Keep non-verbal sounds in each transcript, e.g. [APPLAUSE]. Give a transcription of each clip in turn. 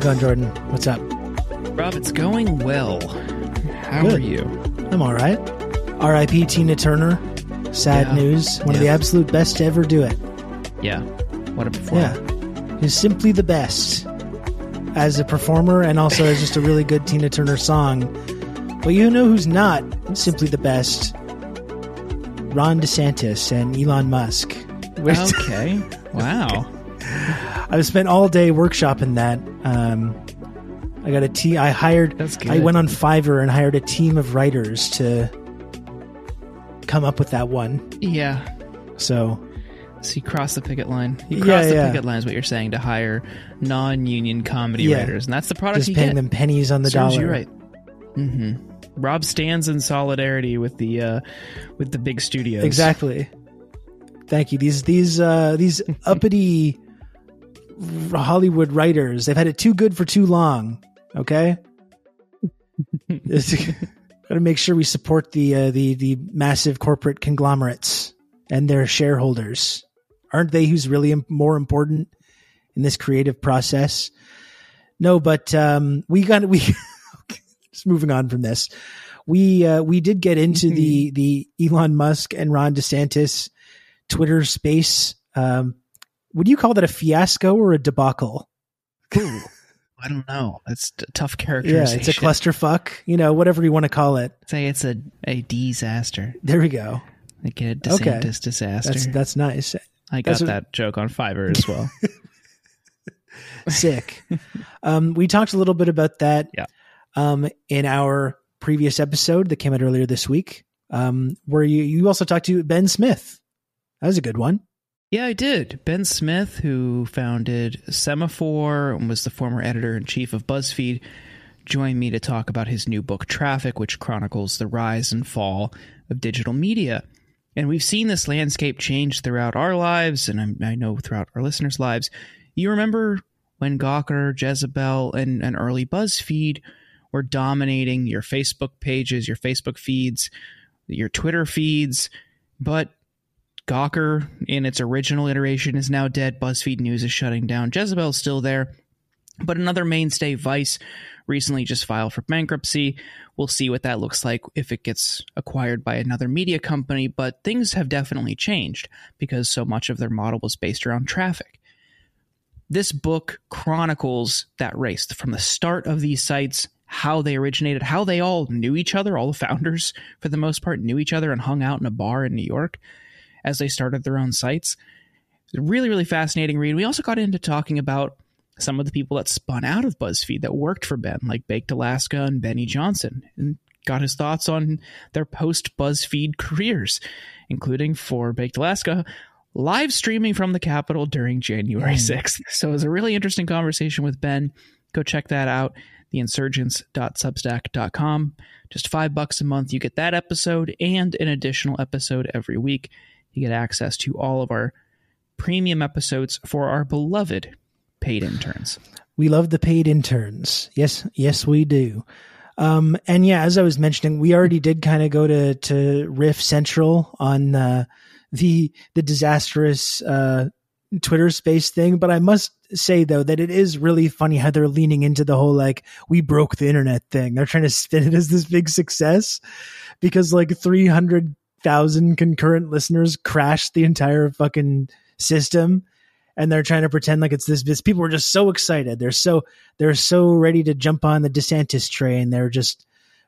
It going, Jordan? What's up? Rob, it's going well. How Good. are you? I'm all right. R.I.P. Tina Turner. Sad Yeah. news. One of the absolute best to ever do it. Yeah. What a performer. Yeah. Who's simply the best as a performer and also as just a really good Tina Turner song. But you know who's not simply the best? Ron DeSantis and Elon Musk. Okay. Wow. [LAUGHS] I've spent all day workshopping that. Um, I got a team. I hired. That's good. I went on Fiverr and hired a team of writers to come up with that one. Yeah. So So you cross the picket line. You Yeah, cross the yeah. picket line is what you're saying to hire non-union comedy Yeah. writers, and that's the product just you paying get. them pennies on the Serves dollar. You're right. hmm Rob stands in solidarity with the uh, with the big studios. Exactly. Thank you. These these uh, these [LAUGHS] uppity Hollywood writers. They've had it too good for too long. Okay. [LAUGHS] [LAUGHS] Got to make sure we support the uh, the the massive corporate conglomerates and their shareholders. Aren't they who's really im- more important in this creative process? No, but um, we got we [LAUGHS] just moving on from this. We uh, we did get into the the Elon Musk and Ron DeSantis Twitter space. Um, would you call that a fiasco or a debacle? Ooh, I don't know. That's a tough Yeah, it's a clusterfuck. You know, whatever you want to call it. Say it's a a disaster. There we go. Like a Okay. DeSantis disaster. That's that's nice. I got that's what- that joke on Fiverr as well. [LAUGHS] Sick. um, we talked a little bit about that. Yeah. Um, in our previous episode that came out earlier this week, um, where you you also talked to Ben Smith. That was a good one. Yeah, I did. Ben Smith, who founded Semafor and was the former editor in chief of BuzzFeed, joined me to talk about his new book, Traffic, which chronicles the rise and fall of digital media. And we've seen this landscape change throughout our lives, and I'm, I know throughout our listeners' lives. You remember when Gawker, Jezebel, and, and early BuzzFeed were dominating your Facebook pages, your Facebook feeds, your Twitter feeds, but Gawker, in its original iteration, is now dead. BuzzFeed News is shutting down. Jezebel's still there. But another mainstay, Vice, recently just filed for bankruptcy. We'll see what that looks like if it gets acquired by another media company. But things have definitely changed because so much of their model was based around traffic. This book chronicles that race from the start of these sites, how they originated, how they all knew each other. All the founders, for the most part, knew each other and hung out in a bar in New York as they started their own sites. Really, really fascinating read. We also got into talking about some of the people that spun out of BuzzFeed that worked for Ben, like Baked Alaska and Benny Johnson, and got his thoughts on their post BuzzFeed careers, including for Baked Alaska, live streaming from the Capitol during January mm. 6th. So it was a really interesting conversation with Ben. Go check that out, theinsurgents.substack.com. Just five bucks a month. You get that episode and an additional episode every week. You get access to all of our premium episodes for our beloved paid interns. We love the paid interns. Yes, yes, we do. Um, and yeah, as I was mentioning, we already did kind of go to to Riff Central on uh, the the disastrous uh, Twitter space thing. But I must say though that it is really funny how they're leaning into the whole like we broke the internet thing. They're trying to spin it as this big success because like three hundred thousand concurrent listeners crashed the entire fucking system and they're trying to pretend like it's this, this people are just so excited. They're so they're so ready to jump on the desantis train. They're just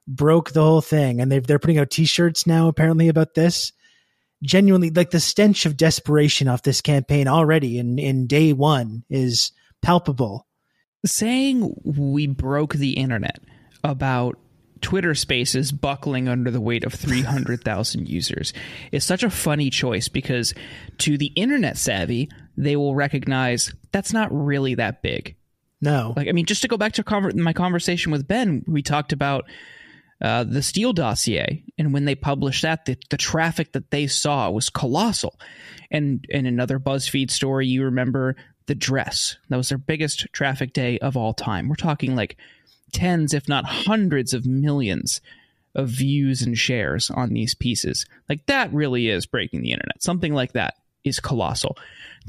broke the whole thing and they've, they're putting out t-shirts now apparently about this. Genuinely like the stench of desperation off this campaign already in in day one is palpable. Saying we broke the internet about Twitter Spaces buckling under the weight of 300,000 users is such a funny choice because to the internet savvy, they will recognize that's not really that big. no Like, I mean, just to go back to conver- my conversation with Ben, we talked about uh, the Steele dossier, and when they published that, the, the traffic that they saw was colossal. And in another BuzzFeed story, you remember the dress. That was their biggest traffic day of all time. We're talking like tens, if not hundreds of millions of views and shares on these pieces. Like that really is breaking the internet. Something like that is colossal.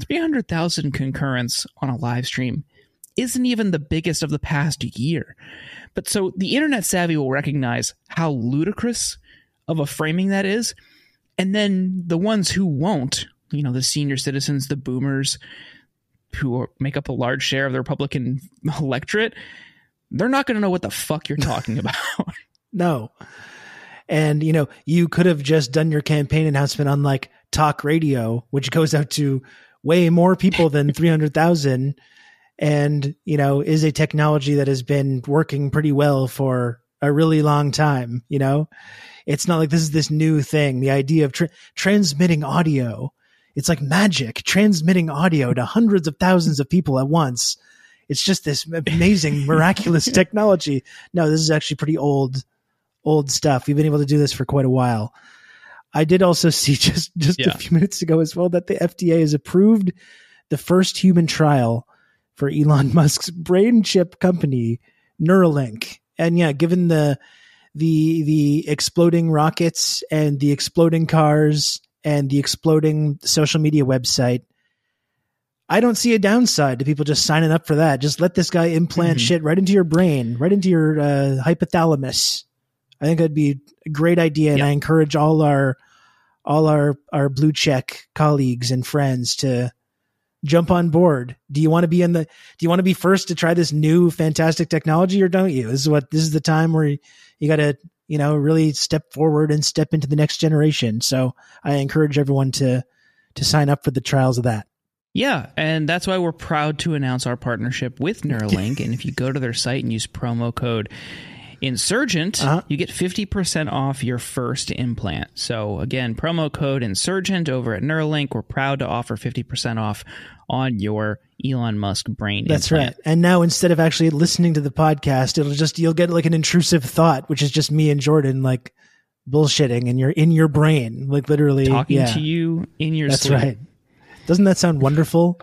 300,000 concurrents on a live stream isn't even the biggest of the past year. But so the internet savvy will recognize how ludicrous of a framing that is. And then the ones who won't, you know, the senior citizens, the boomers who make up a large share of the Republican [LAUGHS] electorate, they're not going to know what the fuck you're talking about. [LAUGHS] no. And, you know, you could have just done your campaign announcement on like talk radio, which goes out to way more people than [LAUGHS] 300,000 and, you know, is a technology that has been working pretty well for a really long time, you know? It's not like this is this new thing, the idea of tra- transmitting audio. It's like magic, transmitting audio to hundreds of thousands of people at once. It's just this amazing, miraculous [LAUGHS] technology. No, this is actually pretty old, old stuff. We've been able to do this for quite a while. I did also [LAUGHS] see just just yeah. a few minutes ago as well that the FDA has approved the first human trial for Elon [LAUGHS] Musk's brain chip company Neuralink. And yeah, given the the the exploding rockets and the exploding cars and the exploding social media website, I don't see a downside to people just signing up for that. Just let this guy implant mm-hmm. shit right into your brain, right into your uh, hypothalamus. I think that'd be a great idea, and I encourage all our all our our blue check colleagues and friends to jump on board. Do you want to be in the do you want to be first to try this new fantastic technology or don't you? This is what this is the time where you, you got to, you know, really step forward and step into the next generation. So I encourage everyone to to sign up for the trials of that. Yeah, and that's why we're proud to announce our partnership with Neuralink. and if you go to their site and use promo code Insurgent, uh-huh. you get 50% off your first implant. So, again, promo code Insurgent over at Neuralink. We're proud to offer 50% off on your Elon Musk brain. That's implant. right. And now instead of actually listening to the podcast, it'll just, you'll get like an intrusive thought, which is just me and Jordan like bullshitting and you're in your brain, like literally talking yeah. to you in your That's sleep. right. Doesn't that sound wonderful?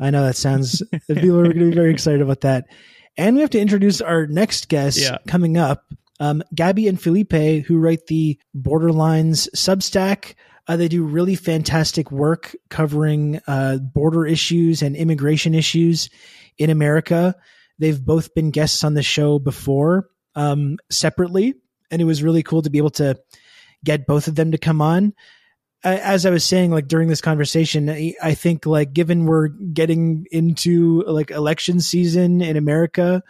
I know that sounds, [LAUGHS] people are going to be very excited about that. And we have to introduce our next guest yeah. coming up. Um, Gaby and Felipe, who write the Borderlines Substack. Uh, they do really fantastic work covering uh, border issues and immigration issues in America. They've both been guests on the show before um, separately, and it was really cool to be able to get both of them to come on as I was saying, like during this conversation, I think like given we're getting into like election season in America,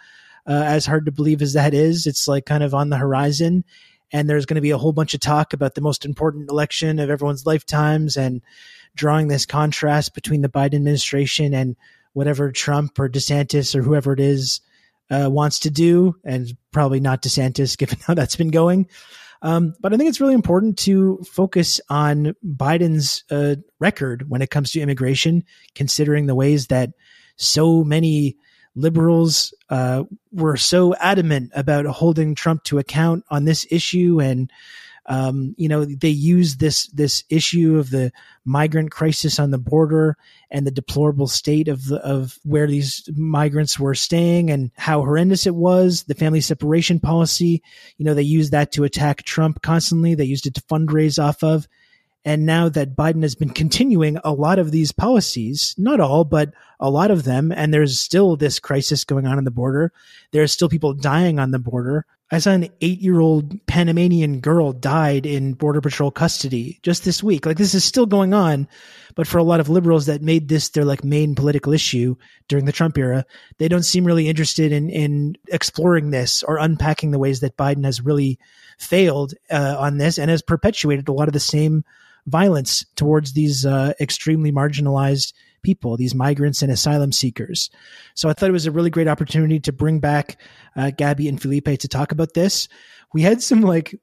uh, as hard to believe as that is, it's like kind of on the horizon. And there's going to be a whole bunch of talk about the most important election of everyone's lifetimes and drawing this contrast between the Biden administration and whatever Trump or DeSantis or whoever it is uh, wants to do, and probably not DeSantis [LAUGHS] given how that's been going. Um, but I think it's really important to focus on Biden's uh, record when it comes to immigration, considering the ways that so many liberals uh, were so adamant about holding Trump to account on this issue and um, you know, they use this this issue of the migrant crisis on the border and the deplorable state of the, of where these migrants were staying and how horrendous it was. The family separation policy, you know, they used that to attack Trump constantly. They used it to fundraise off of. And now that Biden has been continuing a lot of these policies, not all, but a lot of them, and there's still this crisis going on in the border. There's still people dying on the border. I saw an eight year old Panamanian girl died in Border Patrol custody just this week. Like this is still going on, but for a lot of liberals that made this their like main political issue during the Trump era, they don't seem really interested in in exploring this or unpacking the ways that Biden has really failed uh, on this and has perpetuated a lot of the same violence towards these uh, extremely marginalized people, these migrants and asylum seekers. So I thought it was a really great opportunity to bring back uh, Gaby and Felipe to talk about this. We had some like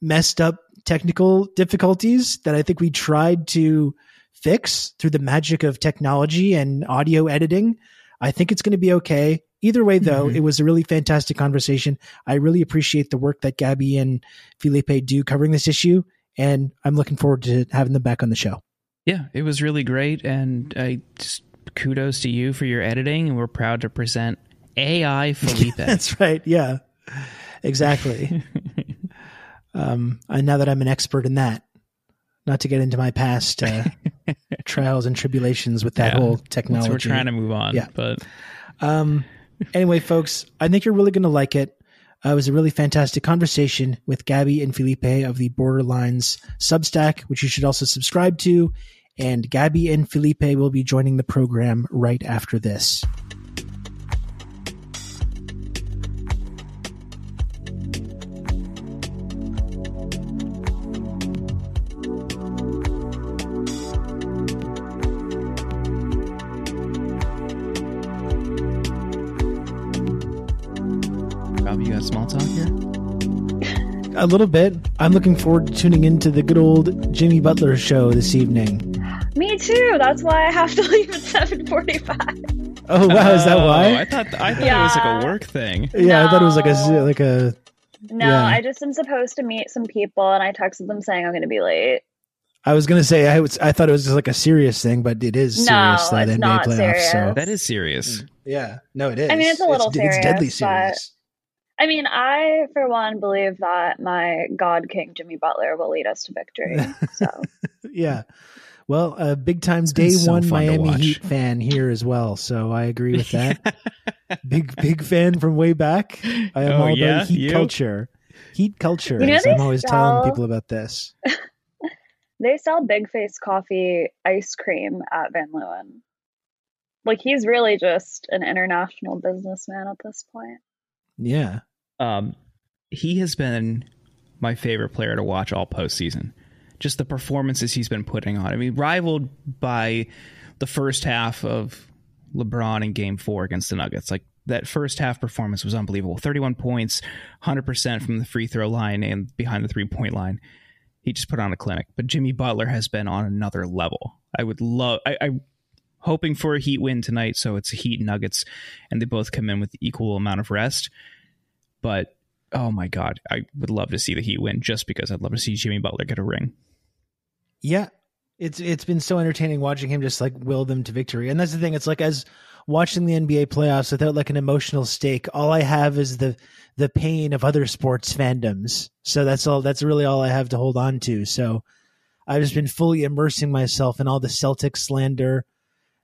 messed up technical difficulties that I think we tried to fix through the magic of technology and audio editing. I think it's going to be okay. Either way, though, mm-hmm. it was a really fantastic conversation. I really appreciate the work that Gaby and Felipe do covering this issue, and I'm looking forward to having them back on the show. Yeah, it was really great, and I just, kudos to you for your editing. And we're proud to present AI [LAUGHS] Felipe. That's right. Yeah, exactly. [LAUGHS] um, and now that I'm an expert in that, not to get into my past uh, [LAUGHS] trials and tribulations with that yeah, whole technology. we're trying to move on. Yeah, but Um, anyway, folks, I think you're really going to like it. Uh, it was a really fantastic conversation with Gaby and Felipe of the Borderlines Substack, which you should also subscribe to. And Gaby and Felipe will be joining the program right after this. A little bit. I'm looking forward to tuning into the good old Jimmy Butler show this evening. Me too. That's why I have to leave at 7:45. Oh wow, is that Oh, why? I thought I thought it was like a work thing. yeah, I thought it was like a No. like a No, Yeah. I just am supposed to meet some people, and I texted them saying I'm going to be late. I was gonna say I was I thought it was just like a serious thing, but it is No, serious. that it's NBA not playoffs. serious. So That is serious. yeah, no, it is. I mean, it's a little it's, it's deadly serious, but- serious. I mean, I for one believe that my God King Jimmy Butler will lead us to victory. So [LAUGHS] yeah. Well, a big time day so one Miami. Heat fan here as well. So I agree with that. [LAUGHS] big big fan from way back. I am Oh, all yeah? about Heat You? culture. Heat culture. You know I'm always telling people about this. [LAUGHS] they sell Big Face Coffee ice cream at Van Leeuwen. Like he's really just an international businessman at this point. Yeah. Um, he has been my favorite player to watch all postseason. Just the performances he's been putting on. I mean, rivaled by the first half of LeBron in Game Four against the Nuggets. Like that first half performance was unbelievable. Thirty-one points, hundred percent from the free throw line and behind the three-point line. He just put on a clinic. But Jimmy Butler has been on another level. I would love. I, I hoping for a Heat win tonight, so it's a Heat Nuggets, and they both come in with equal amount of rest. But oh my god, I would love to see the Heat win just because I'd love to see Jimmy Butler get a ring. Yeah. It's it's been so entertaining watching him just like will them to victory. And that's the thing, it's like as watching the NBA playoffs without like an emotional stake, all I have is the the pain of other sports fandoms. So that's all that's really all I have to hold on to. So I've just been fully immersing myself in all the Celtics slander.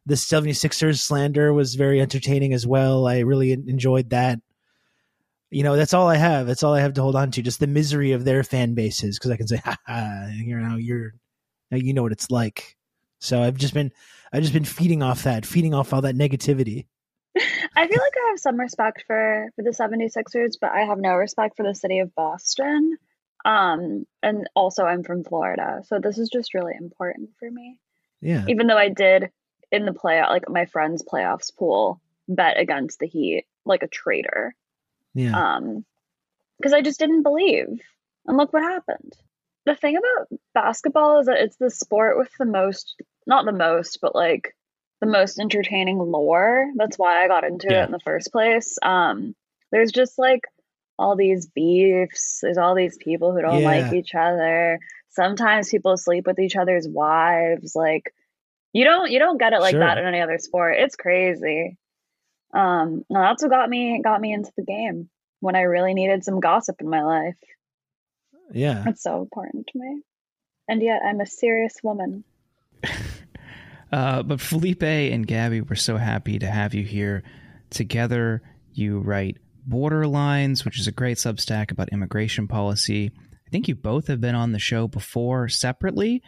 The 76ers slander was very entertaining as well. I really enjoyed that. You know, that's all I have. That's all I have to hold on to. Just the misery of their fan bases because I can say, [LAUGHS] ha ha, you know, you're now you know what it's like. So I've just been I've just been feeding off that, feeding off all that negativity. I feel like I have some respect for for the 76ers, but I have no respect for the city of Boston. Um, and also I'm from Florida, so this is just really important for me. Yeah. Even though I did in the play like my friend's playoffs pool bet against the Heat like a traitor. Yeah. Um, because I just didn't believe. And look what happened. The thing about basketball is that it's the sport with the most, not the most, but like the most entertaining lore. That's why I got into Yeah. it in the first place. Um, there's just like all these beefs. There's all these people who don't like each other. Sometimes people sleep with each other's wives. Like you don't you don't get it like Sure. that in any other sport. It's crazy. Um, no, that's what got me got me into the game when I really needed some gossip in my life. yeah. It's so important to me. And yet I'm a serious woman. [LAUGHS] Uh, but Felipe and Gaby, we're so happy to have you here together. You write Borderlines, which is a great substack about immigration policy. I think you both have been on the show before separately.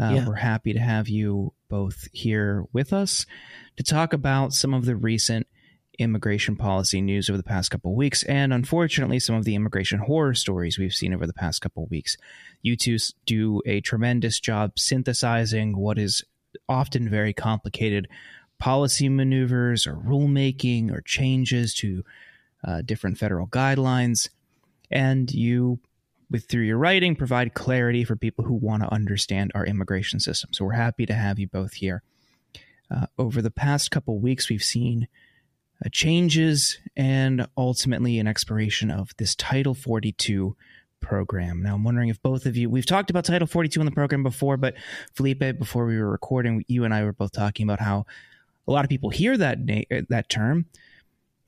Uh, Yeah. We're happy to have you both here with us to talk about some of the recent immigration policy news over the past couple weeks, and unfortunately, some of the immigration horror stories we've seen over the past couple weeks. You two do a tremendous job synthesizing what is often very complicated policy maneuvers or rulemaking or changes to uh, different federal guidelines. And you, with through your writing, provide clarity for people who want to understand our immigration system. So we're happy to have you both here. Uh, over the past couple weeks, we've seen changes and ultimately an expiration of this Title 42 program. Now, I'm wondering if both of you, we've talked about Title 42 in the program before, but Felipe, before we were recording, you and I were both talking about how a lot of people hear that na- uh, that term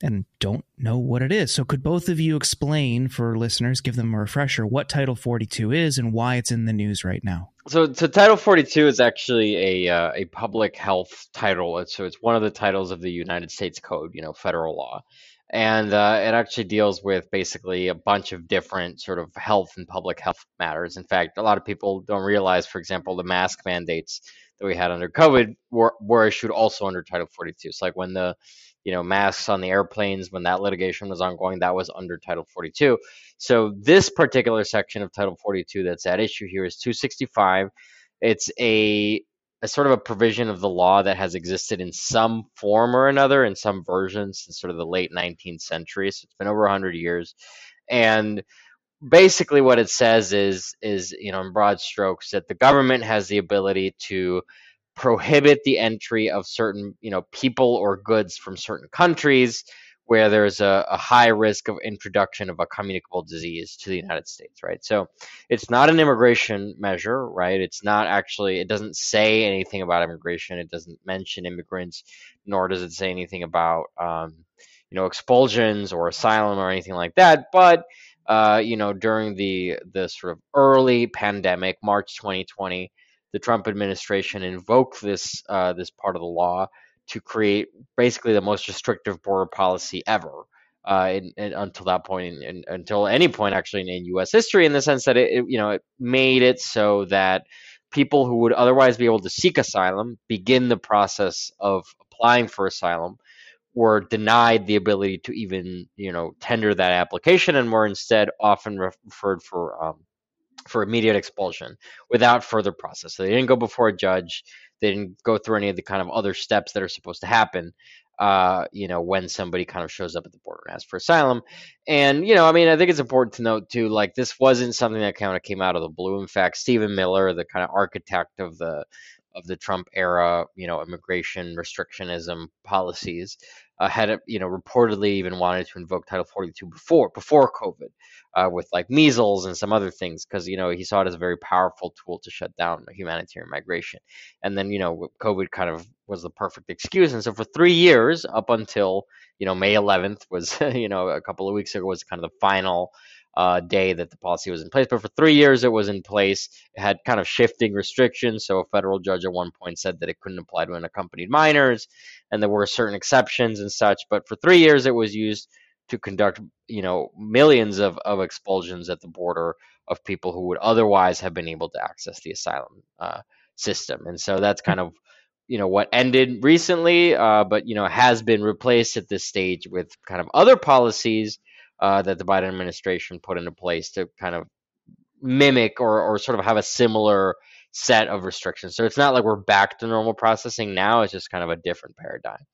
and don't know what it is. So, could both of you explain for listeners, give them a refresher, what Title 42 is and why it's in the news right now? So, so Title 42 is actually a uh, a public health title. So it's one of the titles of the United States Code, you know, federal law, and uh, it actually deals with basically a bunch of different sort of health and public health matters. In fact, a lot of people don't realize, for example, the mask mandates that we had under COVID were were issued also under Title 42. So like when the you know masks on the airplanes when that litigation was ongoing that was under title 42 so this particular section of title 42 that's at issue here is 265 it's a, a sort of a provision of the law that has existed in some form or another in some versions since sort of the late 19th century. So it's been over 100 years. And basically what it says is is you know in broad strokes that the government has the ability to prohibit the entry of certain you know people or goods from certain countries where there's a, a, high risk of introduction of a communicable disease to the United States, right? So it's not an immigration measure, right? It's not actually, it doesn't say anything about immigration. It doesn't mention immigrants, nor does it say anything about, um, you know, expulsions or asylum or anything like that. But, uh, you know, during the the sort of early pandemic, March 2020, the Trump administration invoked this uh, this part of the law to create basically the most restrictive border policy ever. Uh, until that point, and until any point actually in, in, U.S. history, in the sense that it, it, you know, it made it so that people who would otherwise be able to seek asylum begin the process of applying for asylum were denied the ability to even, you know, tender that application, and were instead often referred for um, for immediate expulsion without further process. So they didn't go before a judge. They didn't go through any of the kind of other steps that are supposed to happen. Uh, you know, when somebody kind of shows up at the border and asks for asylum. And, you know, I mean, I think it's important to note too, like this wasn't something that kind of came out of the blue. In fact, Stephen Miller, the kind of architect of the of the Trump era, you know, immigration restrictionism policies, uh, had you know reportedly even wanted to invoke Title 42 before before COVID, uh, with like measles and some other things, because you know he saw it as a very powerful tool to shut down humanitarian migration. And then you know COVID kind of was the perfect excuse. And so for three years, up until you know May 11th was [LAUGHS] you know a couple of weeks ago was kind of the final uh, day that the policy was in place. But for three years, it was in place. It had kind of shifting restrictions. So a federal judge at one point said that it couldn't apply to unaccompanied minors, and there were certain exceptions and such. But for three years, it was used to conduct, you know, millions of, of expulsions at the border of people who would otherwise have been able to access the asylum uh, system. And so that's kind of you know what ended recently, uh, but you know has been replaced at this stage with kind of other policies uh, that the Biden administration put into place to kind of mimic or, or sort of have a similar set of restrictions. So it's not like we're back to normal processing now, it's just kind of a different paradigm.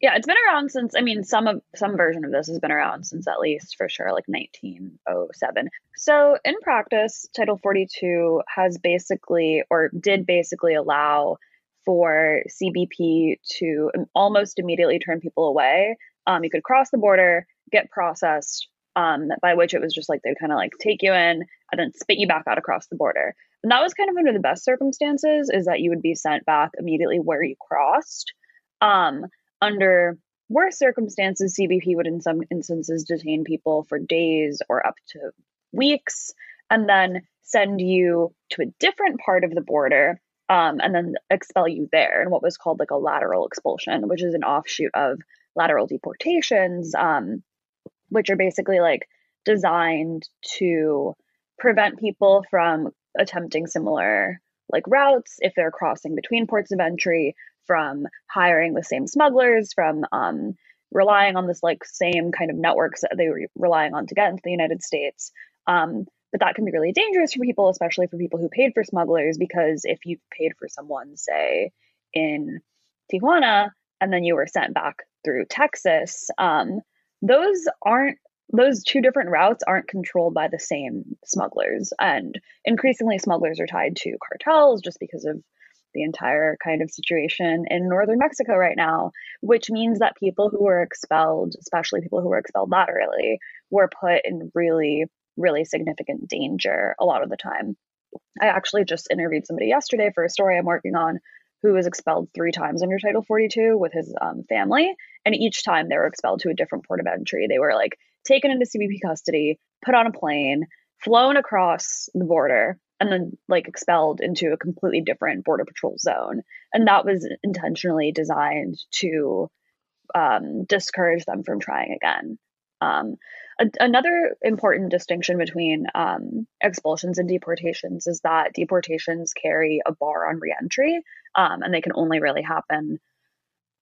Yeah, it's been around since I mean some of some version of this has been around since at least for sure like 1907. So in practice, Title 42 has basically or did basically allow for CBP to almost immediately turn people away. Um, you could cross the border, get processed, um, by which it was just like they would kind of like take you in and then spit you back out across the border. And that was kind of under the best circumstances, is that you would be sent back immediately where you crossed. Um, under worse circumstances, CBP would in some instances detain people for days or up to weeks and then send you to a different part of the border um, and then expel you there in what was called like a lateral expulsion, which is an offshoot of lateral deportations, um, which are basically like designed to prevent people from attempting similar like routes if they're crossing between ports of entry, from hiring the same smugglers, from um, relying on this like same kind of networks that they were relying on to get into the United States. Um, but that can be really dangerous for people, especially for people who paid for smugglers, because if you paid for someone, say in Tijuana, and then you were sent back through Texas, um, those aren't those two different routes aren't controlled by the same smugglers. And increasingly smugglers are tied to cartels just because of the entire kind of situation in northern mexico right now which means that people who were expelled especially people who were expelled laterally were put in really really significant danger a lot of the time. I actually just interviewed somebody yesterday for a story i'm working on who was expelled three times under Title 42 with his um, family. And each time they were expelled to a different port of entry. They were like taken into CBP custody, put on a plane, flown across the border, and then like expelled into a completely different border patrol zone and that was intentionally designed to um, discourage them from trying again um, a- another important distinction between um, expulsions and deportations is that deportations carry a bar on reentry um, and they can only really happen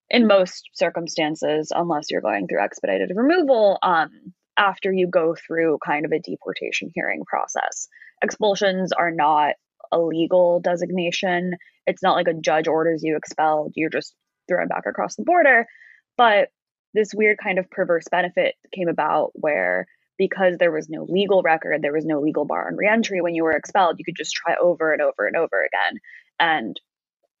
in most circumstances unless you're going through expedited removal um, after you go through kind of a deportation hearing process expulsions are not a legal designation. It's not like a judge orders you expelled, you're just thrown back across the border. But this weird kind of perverse benefit came about where because there was no legal record, there was no legal bar on reentry when you were expelled, you could just try over and over and over again. And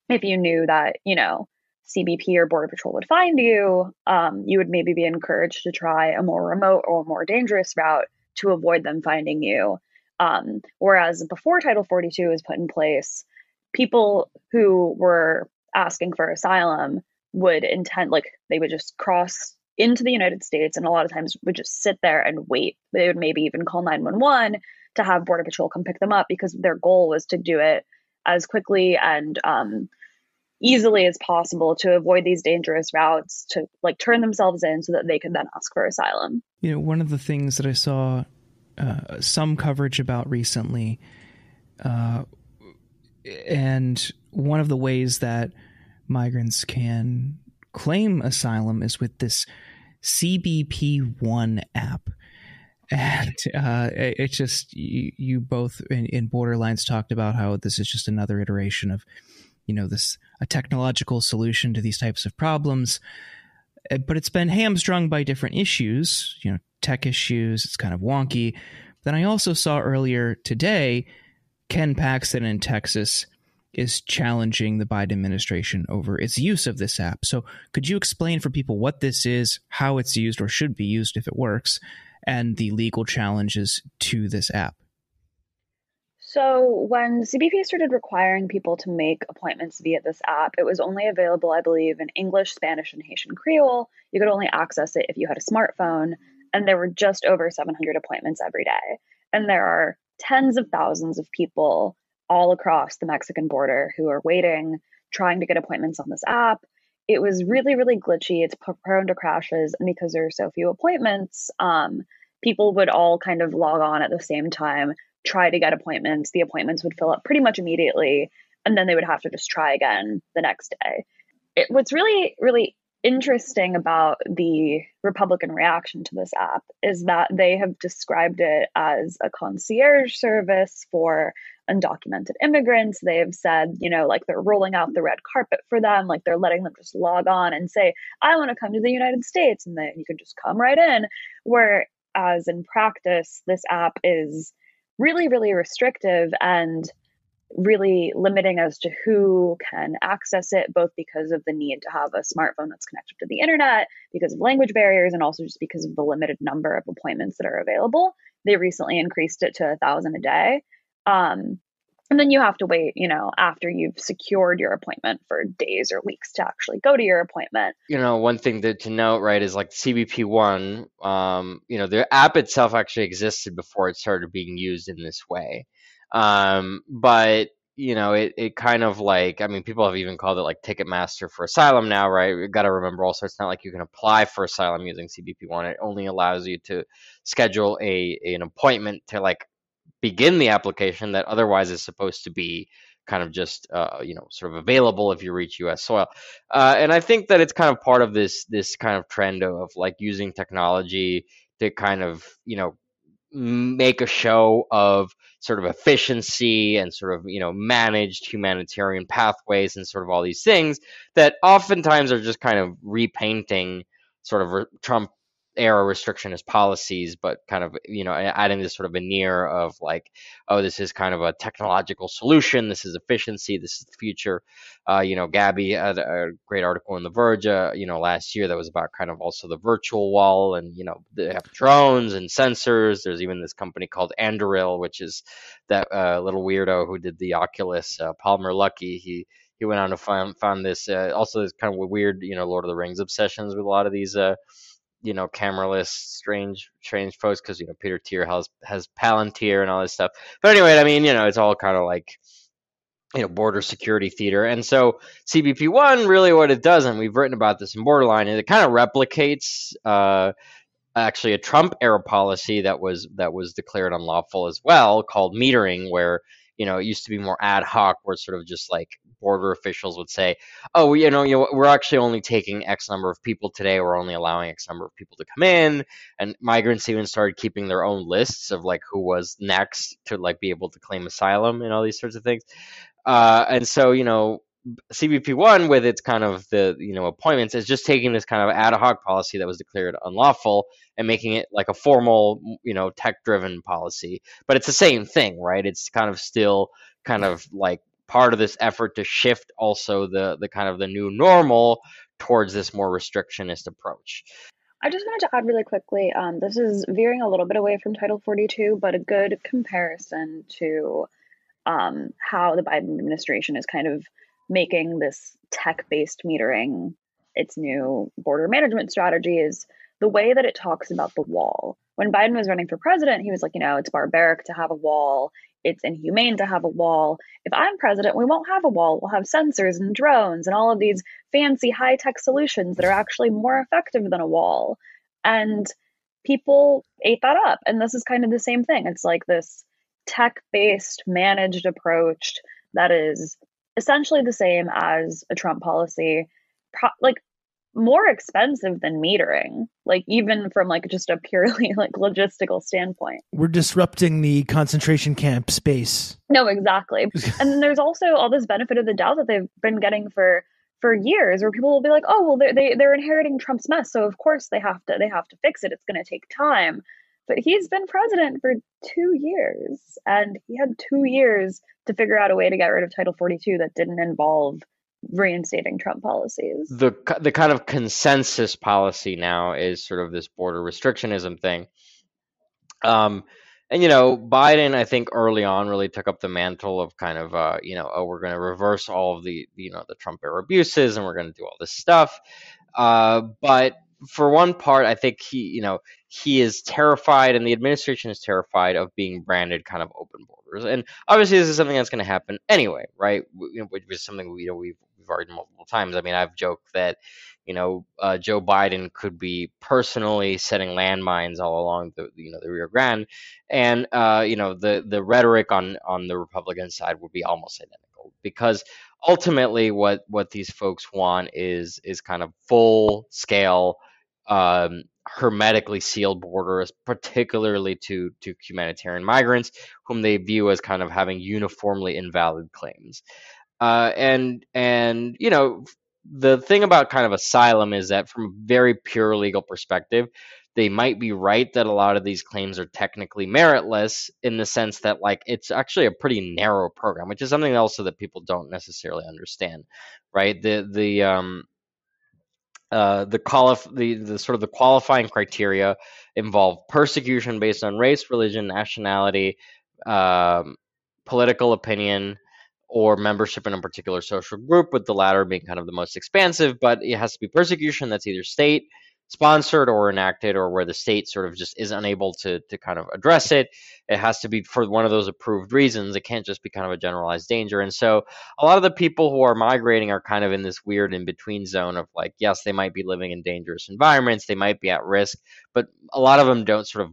if you knew that, you know, CBP or Border Patrol would find you, um, you would maybe be encouraged to try a more remote or more dangerous route to avoid them finding you. Um, whereas before Title 42 was put in place, people who were asking for asylum would intend, like, they would just cross into the United States and a lot of times would just sit there and wait. They would maybe even call 911 to have Border Patrol come pick them up because their goal was to do it as quickly and um, easily as possible to avoid these dangerous routes to like turn themselves in so that they could then ask for asylum. You know, one of the things that I saw uh, some coverage about recently. Uh, and one of the ways that migrants can claim asylum is with this CBP One app. And uh, it's just you, you both in, in, Borderlines talked about how this is just another iteration of, you know, this a technological solution to these types of problems. Uh, but it's been hamstrung by different issues, you know, tech issues. It's kind of wonky. Then I also saw earlier today Ken Paxton in Texas is challenging the Biden administration over its use of this app. So, could you explain for people what this is, how it's used or should be used if it works, and the legal challenges to this app? So, when CBP started requiring people to make appointments via this app, it was only available, I believe, in English, Spanish, and Haitian Creole. You could only access it if you had a smartphone and there were just over 700 appointments every day. And there are tens of thousands of people all across the Mexican border who are waiting, trying to get appointments on this app. It was really, really glitchy. It's prone to crashes. And because there are so few appointments, um, people would all kind of log on at the same time, try to get appointments. The appointments would fill up pretty much immediately. And then they would have to just try again the next day. It, what's really, really interesting about the Republican reaction to this app is that they have described it as a concierge service for undocumented immigrants. They have said, you know, like they're rolling out the red carpet for them, like they're letting them just log on and say, I want to come to the United States, and then you can just come right in. Whereas in practice, this app is really, really restrictive and really limiting as to who can access it, both because of the need to have a smartphone that's connected to the internet, because of language barriers, and also just because of the limited number of appointments that are available. They recently increased it to a thousand a day. Um, and then you have to wait, you know, after you've secured your appointment for days or weeks to actually go to your appointment. You know, one thing to, to note, right, is like CBP One, um, you know, the app itself actually existed before it started being used in this way. Um, but you know, it, it kind of like, I mean, people have even called it like Ticketmaster for asylum now, right? You've got to remember also, it's not like you can apply for asylum using CBP One. It only allows you to schedule a an appointment to like begin the application that otherwise is supposed to be kind of just uh, you know sort of available if you reach U.S. soil. Uh, and I think that it's kind of part of this this kind of trend of, of like using technology to kind of you know make a show of sort of efficiency and sort of you know managed humanitarian pathways and sort of all these things that oftentimes are just kind of repainting sort of Trump era restrictionist policies, but kind of you know adding this sort of veneer of like, oh, this is kind of a technological solution. This is efficiency. This is the future. Uh, you know, Gaby had a great article in The Verge, uh, you know, last year that was about kind of also the virtual wall, and you know, they have drones and sensors. There's even this company called Anduril, which is that uh, little weirdo who did the Oculus, uh, Palmer Luckey. He he went on to find found this uh, also this kind of weird, you know, Lord of the Rings obsessions with a lot of these uh, you know cameraless strange strange folks because you know Peter Thiel has has Palantir and all this stuff. But anyway, I mean you know it's all kind of like you know border security theater and so cbp1 really what it does and we've written about this in borderline is it kind of replicates uh, actually a trump era policy that was that was declared unlawful as well called metering where you know it used to be more ad hoc where it's sort of just like border officials would say oh you know, you know we're actually only taking x number of people today we're only allowing x number of people to come in and migrants even started keeping their own lists of like who was next to like be able to claim asylum and all these sorts of things. Uh, and so, you know, CBP1 with its kind of the you know appointments is just taking this kind of ad hoc policy that was declared unlawful and making it like a formal you know tech driven policy. But it's the same thing right? It's kind of still kind of like part of this effort to shift also the the kind of the new normal towards this more restrictionist approach I just wanted to add really quickly um, this is veering a little bit away from Title 42, but a good comparison to um, how the Biden administration is kind of making this tech based metering its new border management strategy is the way that it talks about the wall. When Biden was running for president, he was like, you know, it's barbaric to have a wall. It's inhumane to have a wall. If I'm president, we won't have a wall. We'll have sensors and drones and all of these fancy high tech solutions that are actually more effective than a wall. And people ate that up. And this is kind of the same thing. It's like this tech based managed approach that is essentially the same as a Trump policy, pro- like more expensive than metering, like even from like just a purely [LAUGHS] like logistical standpoint. We're disrupting the concentration camp space. No, exactly. [LAUGHS] and then there's also all this benefit of the doubt that they've been getting for for years where people will be like, "Oh, well they're, they they're inheriting Trump's mess, so of course they have to they have to fix it. It's going to take time." But he's been president for two years, and he had two years to figure out a way to get rid of Title 42 that didn't involve reinstating Trump policies. The the kind of consensus policy now is sort of this border restrictionism thing. Um, and you know, Biden, I think early on really took up the mantle of kind of, uh, you know, oh, we're going to reverse all of the, you know, the Trump era abuses, and we're going to do all this stuff. Uh, but for one part, I think he, you know, he is terrified, and the administration is terrified of being branded kind of open borders. And obviously, this is something that's going to happen anyway, right? Which is something we, you know we've we've multiple times. I mean, I've joked that you know uh, Joe Biden could be personally setting landmines all along the you know the Rio Grande, and uh, you know the the rhetoric on on the Republican side would be almost identical because ultimately what what these folks want is is kind of full scale um, hermetically sealed borders, particularly to to humanitarian migrants, whom they view as kind of having uniformly invalid claims. Uh, and and you know the thing about kind of asylum is that from a very pure legal perspective, they might be right that a lot of these claims are technically meritless in the sense that like it's actually a pretty narrow program, which is something also that people don't necessarily understand, right? The the um uh, the, qualif- the the sort of the qualifying criteria involve persecution based on race, religion, nationality, um, political opinion, or membership in a particular social group, with the latter being kind of the most expansive. But it has to be persecution that's either state, sponsored or enacted or where the state sort of just is unable to to kind of address it it has to be for one of those approved reasons it can't just be kind of a generalized danger and so a lot of the people who are migrating are kind of in this weird in between zone of like yes they might be living in dangerous environments they might be at risk but a lot of them don't sort of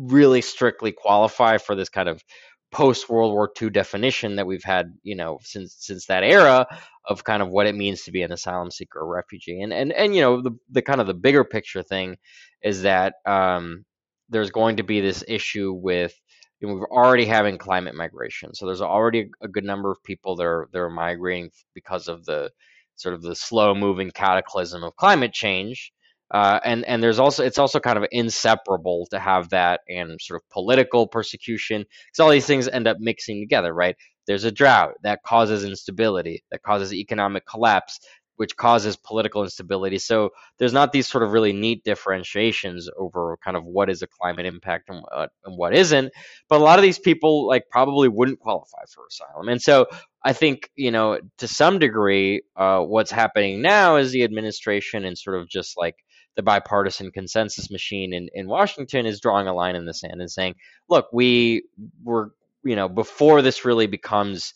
really strictly qualify for this kind of post World War II definition that we've had, you know, since since that era of kind of what it means to be an asylum seeker or refugee. And and and you know, the the kind of the bigger picture thing is that um, there's going to be this issue with you know, we're already having climate migration. So there's already a good number of people that are that are migrating because of the sort of the slow moving cataclysm of climate change. Uh, and and there's also it's also kind of inseparable to have that and sort of political persecution because all these things end up mixing together, right? There's a drought that causes instability, that causes economic collapse, which causes political instability. So there's not these sort of really neat differentiations over kind of what is a climate impact and what, and what isn't. But a lot of these people like probably wouldn't qualify for asylum. And so I think you know to some degree, uh, what's happening now is the administration and sort of just like the bipartisan consensus machine in, in Washington is drawing a line in the sand and saying, look, we were, you know, before this really becomes,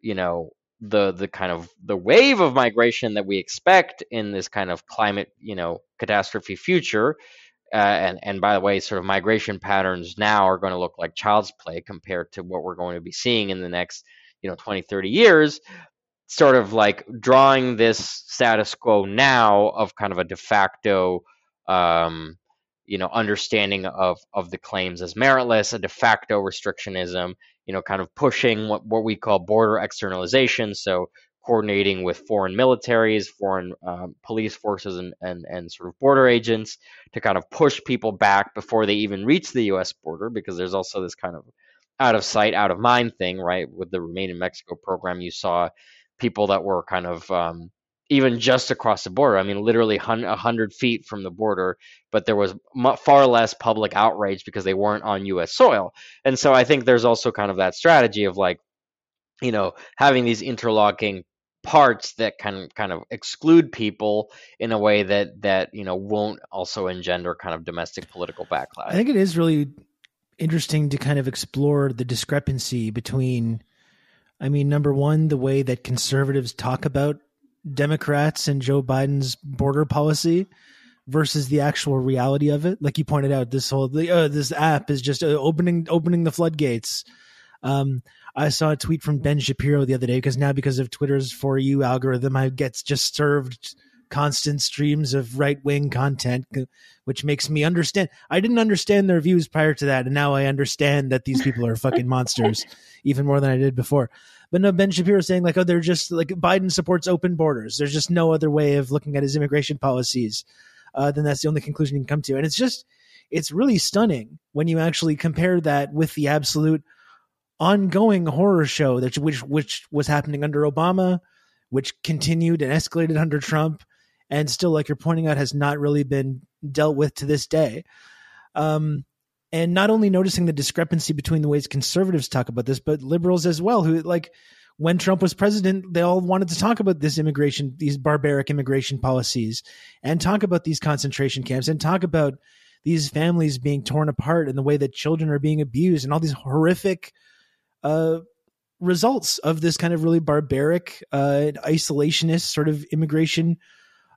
you know, the the kind of the wave of migration that we expect in this kind of climate, you know, catastrophe future. Uh, and and by the way, sort of migration patterns now are going to look like child's play compared to what we're going to be seeing in the next, you know, 20, 30 years sort of like drawing this status quo now of kind of a de facto um, you know understanding of of the claims as meritless a de facto restrictionism you know kind of pushing what, what we call border externalization so coordinating with foreign militaries foreign um, police forces and, and and sort of border agents to kind of push people back before they even reach the us border because there's also this kind of out of sight out of mind thing right with the remain in mexico program you saw people that were kind of um, even just across the border. I mean, literally a hundred feet from the border, but there was far less public outrage because they weren't on U.S. soil. And so I think there's also kind of that strategy of like, you know, having these interlocking parts that can kind of exclude people in a way that that you know won't also engender kind of domestic political backlash. I think it is really interesting to kind of explore the discrepancy between I mean, number one, the way that conservatives talk about Democrats and Joe Biden's border policy versus the actual reality of it. Like you pointed out, this whole uh, this app is just uh, opening opening the floodgates. Um, I saw a tweet from Ben Shapiro the other day because now because of Twitter's for you algorithm, I get just served constant streams of right wing content, which makes me understand. I didn't understand their views prior to that, and now I understand that these people are fucking monsters [LAUGHS] even more than I did before. But no, Ben Shapiro saying like, oh, they're just like Biden supports open borders. There's just no other way of looking at his immigration policies. Uh, then that's the only conclusion you can come to, and it's just it's really stunning when you actually compare that with the absolute ongoing horror show that which which was happening under Obama, which continued and escalated under Trump, and still, like you're pointing out, has not really been dealt with to this day. Um, and not only noticing the discrepancy between the ways conservatives talk about this, but liberals as well, who like when Trump was president, they all wanted to talk about this immigration, these barbaric immigration policies, and talk about these concentration camps, and talk about these families being torn apart and the way that children are being abused, and all these horrific uh, results of this kind of really barbaric, uh, isolationist sort of immigration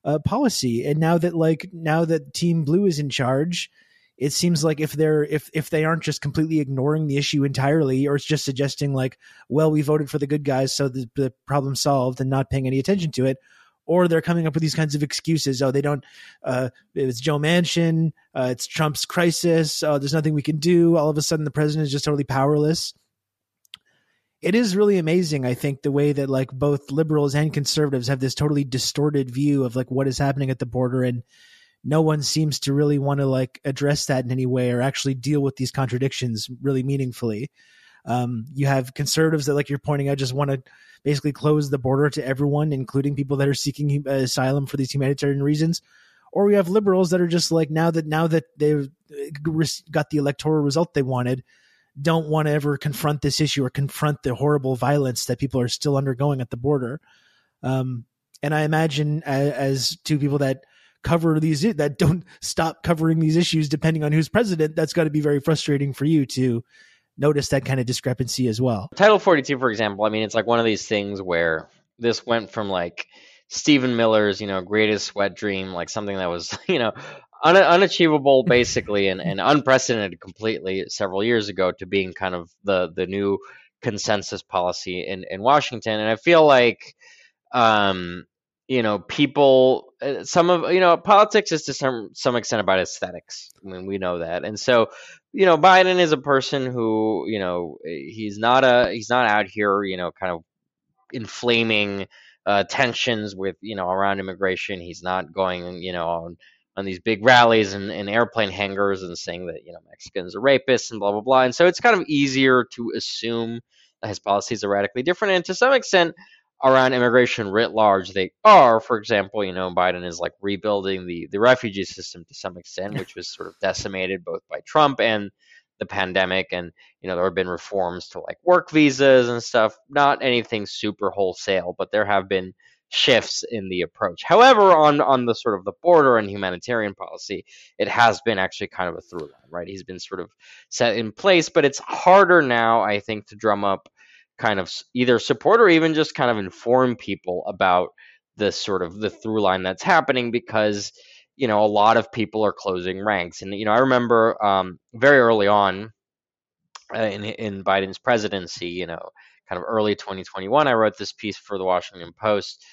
uh, policy. And now that like now that Team Blue is in charge, it seems like if they're if if they aren't just completely ignoring the issue entirely, or it's just suggesting like, well, we voted for the good guys, so the, the problem solved, and not paying any attention to it. Or they're coming up with these kinds of excuses. Oh, they don't. Uh, it's Joe Manchin. Uh, it's Trump's crisis. Oh, there's nothing we can do. All of a sudden, the president is just totally powerless it is really amazing i think the way that like both liberals and conservatives have this totally distorted view of like what is happening at the border and no one seems to really want to like address that in any way or actually deal with these contradictions really meaningfully. Um, you have conservatives that like you're pointing out just want to basically close the border to everyone including people that are seeking uh, asylum for these humanitarian reasons or we have liberals that are just like now that now that they've uh, got the electoral result they wanted don't want to ever confront this issue or confront the horrible violence that people are still undergoing at the border. Um, and I imagine as, as, two people that cover these that don't stop covering these issues depending on who's president, that's got to be very frustrating for you to notice that kind of discrepancy as well. Title 42, for example, I mean, it's like one of these things where this went from like Stephen Miller's, you know, greatest wet dream, like something that was, [LAUGHS] you know, un- unachievable basically and, and unprecedented completely several years ago to being kind of the the new consensus policy in in Washington. And I feel like um you know people uh, some of you know politics is to some some extent about aesthetics. I mean we know that. And so you know Biden is a person who you know he's not a he's not out here you know kind of inflaming uh, tensions with you know around immigration. He's not going you know on on these big rallies and, and airplane hangars and saying that you know Mexicans are rapists and blah blah blah. And so it's kind of easier to assume that his policies are radically different. And to some extent, around immigration writ large, they are. For example, you know Biden is like rebuilding the the refugee system to some extent, which was sort of decimated both by Trump and the pandemic and you know there have been reforms to like work visas and stuff not anything super wholesale but there have been shifts in the approach. However, on on the sort of the border and humanitarian policy, it has been actually kind of a through line, right? He's been sort of set in place, but it's harder now, I think, to drum up kind of either support or even just kind of inform people about the sort of the through line that's happening because you know a lot of people are closing ranks and you know i remember um, very early on uh, in in biden's presidency you know kind of early 2021 i wrote this piece for the washington post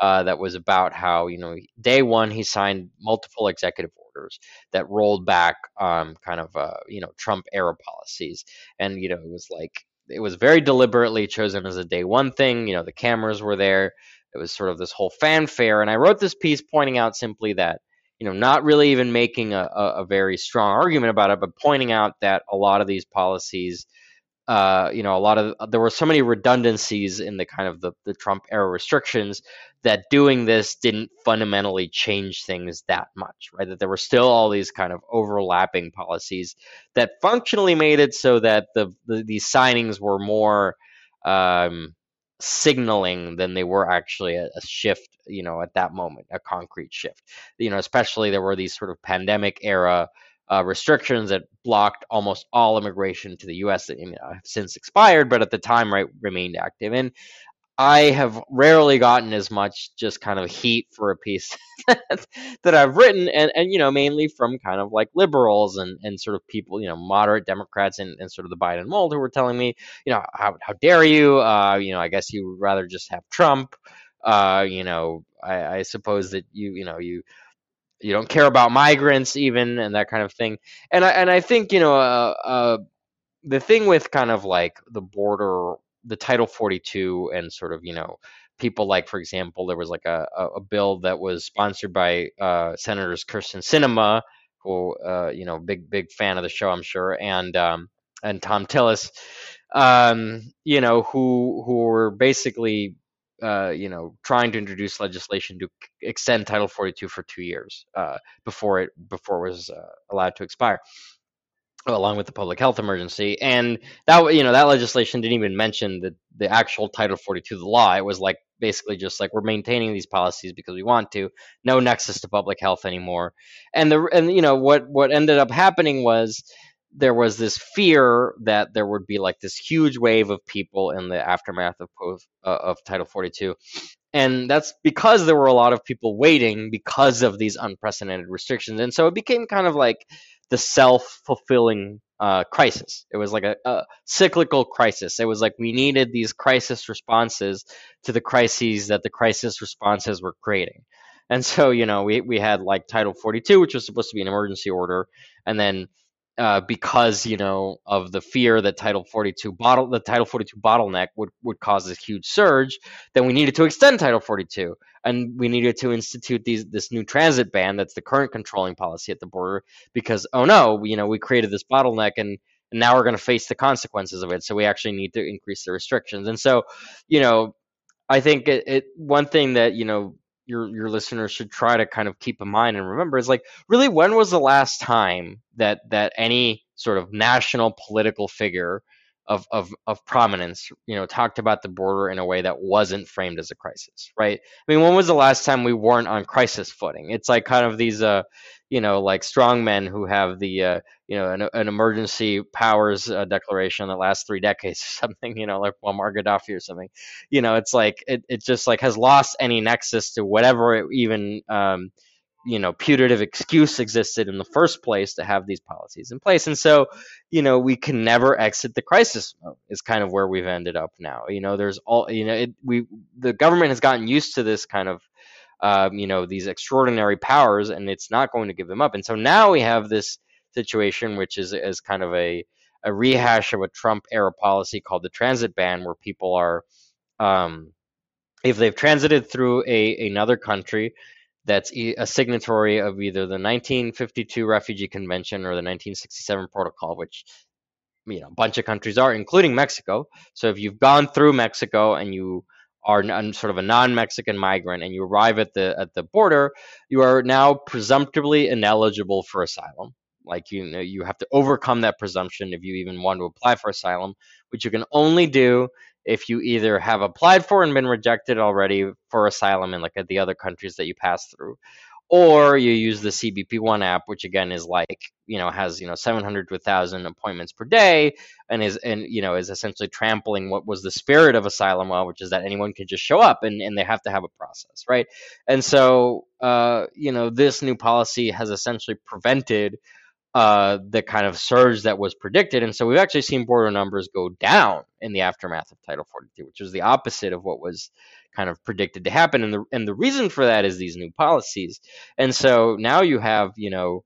uh, that was about how you know day one he signed multiple executive orders that rolled back um, kind of uh, you know trump era policies and you know it was like it was very deliberately chosen as a day one thing. You know, the cameras were there. It was sort of this whole fanfare. And I wrote this piece pointing out simply that, you know, not really even making a, a, a very strong argument about it, but pointing out that a lot of these policies uh, you know, a lot of there were so many redundancies in the kind of the, the Trump era restrictions that doing this didn't fundamentally change things that much, right? That there were still all these kind of overlapping policies that functionally made it so that the, the these signings were more um, signaling than they were actually a, a, shift, you know, at that moment, a concrete shift. You know, especially there were these sort of pandemic era uh, restrictions that blocked almost all immigration to the U.S. that you know, have since expired, but at the time, right, remained active. And I have rarely gotten as much just kind of heat for a piece [LAUGHS] that, I've written, and, and you know, mainly from kind of like liberals and, and sort of people, you know, moderate Democrats and, and sort of the Biden mold who were telling me, you know, how, how dare you? Uh, you know, I guess you would rather just have Trump. Uh, you know, I, I suppose that you, you know, you you don't care about migrants even and that kind of thing. And i and i think you know uh, uh, the thing with kind of like the border the title 42 and sort of you know people like for example there was like a, a bill that was sponsored by uh, senators Kyrsten Sinema who uh, you know big big fan of the show i'm sure and um, and tom tillis um, you know who who were basically uh, you know, trying to introduce legislation to extend Title 42 for two years uh, before it before it was uh, allowed to expire, along with the public health emergency. And that you know that legislation didn't even mention the the actual Title 42, the law. It was like basically just like we're maintaining these policies because we want to. No nexus to public health anymore. And the and you know what what ended up happening was there was this fear that there would be like this huge wave of people in the aftermath of uh, of Title 42, and that's because there were a lot of people waiting because of these unprecedented restrictions, and so it became kind of like the self fulfilling uh, crisis. It was like a, a, cyclical crisis. It was like we needed these crisis responses to the crises that the crisis responses were creating. And so, you know, we, we had like Title 42, which was supposed to be an emergency order, and then uh, because you know of the fear that Title 42 bottle the Title 42 bottleneck would would cause a huge surge, then we needed to extend Title 42, and we needed to institute these this new transit ban that's the current controlling policy at the border because oh no, you know we created this bottleneck and. and now we're going to face the consequences of it. So we actually need to increase the restrictions. And so, you know, I think it, it one thing that you know your your listeners should try to kind of keep in mind and remember is like really when was the last time that that any sort of national political figure of, of, of prominence, you know, talked about the border in a way that wasn't framed as a crisis, right? I mean, when was the last time we weren't on crisis footing? It's like kind of these, uh, you know, like strong men who have the, uh, you know, an, an emergency powers uh, declaration that lasts three [LAUGHS] decades or something, you know, like Muammar Gaddafi or something. You know, it's like it, it just like has lost any nexus to whatever it even um, you know putative excuse existed in the first place to have these policies in place. And so you know we can never exit the crisis mode is kind of where we've ended up now. You know there's all you know it, we the government has gotten used to this kind of um, you know these extraordinary powers and it's not going to give them up. And so now we have this situation which is is kind of a a rehash of a Trump era policy called the transit ban where people are um, if they've transited through a another country that's a signatory of either the 1952 Refugee Convention or the 1967 Protocol, which you know a bunch of countries are, including Mexico. So if you've gone through Mexico and you are sort of a non-Mexican migrant and you arrive at the at the border, you are now presumptively ineligible for asylum. Like you know, you have to overcome that presumption if you even want to apply for asylum, which you can only do if you either have applied for and been rejected already for asylum in like the other countries that you pass through, or you use the CBP One app, which again is like you know has you know 700 to 1,000 appointments per day, and is and you know is essentially trampling what was the spirit of asylum law, which is that anyone can just show up and and they have to have a process, right? And so uh, you know this new policy has essentially prevented uh, the kind of surge that was predicted. And so we've actually seen border numbers go down in the aftermath of Title 42, which was the opposite of what was kind of predicted to happen. And the and the reason for that is these new policies. And so now you have you know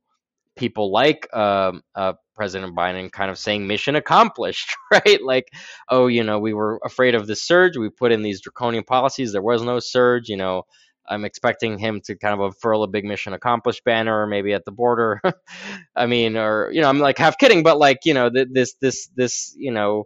people like um, uh, President Biden kind of saying mission accomplished, [LAUGHS] right? Like, oh, you know, we were afraid of the surge. We put in these draconian policies. There was no surge. You know, I'm expecting him to kind of unfurl a big mission accomplished banner, or maybe at the border. [LAUGHS] I mean, or you know, I'm like half kidding, but like you know, this this this you know,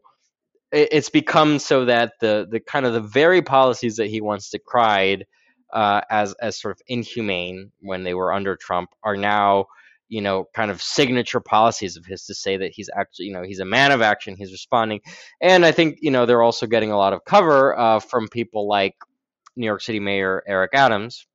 it, it's become so that the the kind of the very policies that he once decried uh, as as sort of inhumane when they were under Trump are now you know kind of signature policies of his to say that he's actually you know he's a man of action he's responding and i think you know they're also getting a lot of cover uh, from people like New York City Mayor Eric Adams,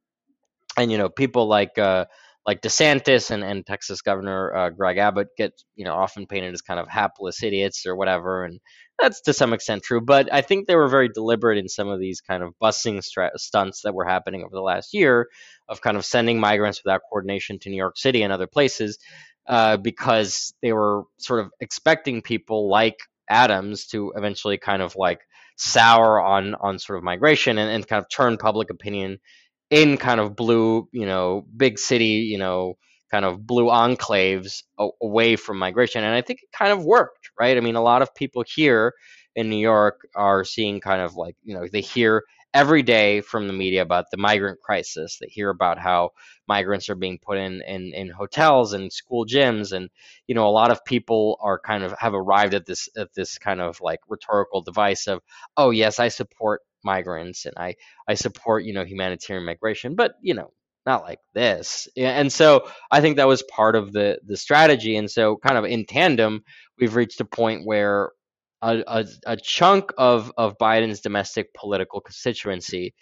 and you know people like uh, like DeSantis and, and Texas Governor uh, Greg Abbott get you know often painted as kind of hapless idiots or whatever, and that's to some extent true. But I think they were very deliberate in some of these kind of busing stra- stunts that were happening over the last year of kind of sending migrants without coordination to New York City and other places. Uh, because they were sort of expecting people like Adams to eventually kind of like sour on on sort of migration and, and kind of turn public opinion in kind of blue, you know, big city, you know, kind of blue enclaves away from migration. And I think it kind of worked, right? I mean, a lot of people here in New York are seeing kind of like, you know, they hear every day from the media about the migrant crisis. They hear about how migrants are being put in, in, in hotels and school gyms. And, you know, a lot of people are kind of have arrived at this at this kind of like rhetorical device of, oh yes, I support migrants and I, I support, you know, humanitarian migration, but you know, not like this. And so I think that was part of the the strategy. And so kind of in tandem, we've reached a point where a, a, a chunk of, of Biden's domestic political constituency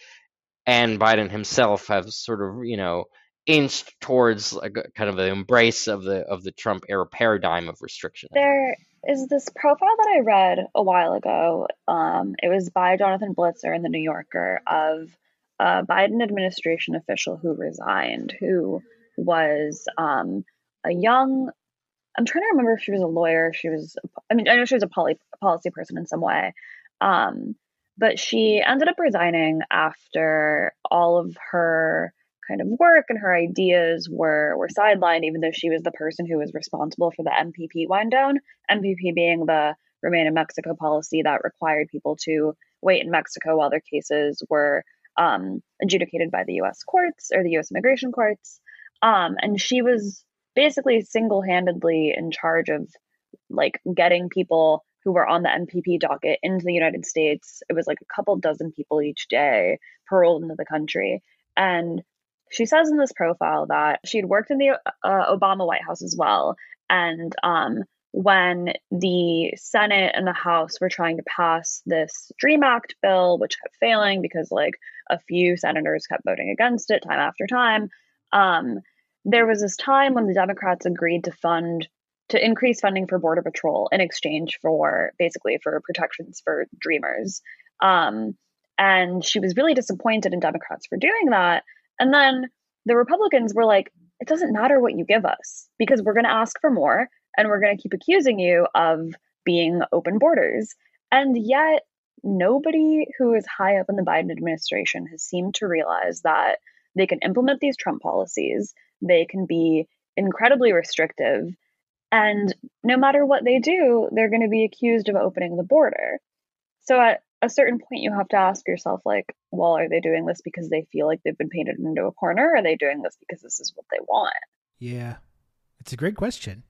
and Biden himself have sort of, you know, inched towards a, kind of the embrace of the of the Trump era paradigm of restriction. There is this profile that I read a while ago. Um, it was by Jonathan Blitzer in the New Yorker of a Biden administration official who resigned, who was um, a young I'm trying to remember if she was a lawyer. She was, I mean, I know she was a poly, policy person in some way. Um, but she ended up resigning after all of her kind of work and her ideas were were sidelined, even though she was the person who was responsible for the MPP wind down. MPP being the remain in Mexico policy that required people to wait in Mexico while their cases were um, adjudicated by the U.S. courts or the U.S. immigration courts. Um, and she was basically single-handedly in charge of like getting people who were on the MPP docket into the United States. It was like a couple dozen people each day paroled into the country. And she says in this profile that she had worked in the uh, Obama White House as well. And um, when the Senate and the House were trying to pass this DREAM Act bill, which kept failing because like a few senators kept voting against it time after time, um, there was this time when the Democrats agreed to fund to increase funding for border patrol in exchange for basically for protections for dreamers. Um, and she was really disappointed in democrats for doing that. And then the republicans were like it doesn't matter what you give us because we're going to ask for more and we're going to keep accusing you of being open borders. And yet nobody who is high up in the biden administration has seemed to realize that they can implement these trump policies they can be incredibly restrictive. And no matter what they do, they're going to be accused of opening the border. So at a certain point, you have to ask yourself, like, well, are they doing this because they feel like they've been painted into a corner? Or are they doing this because this is what they want? Yeah, it's a great question.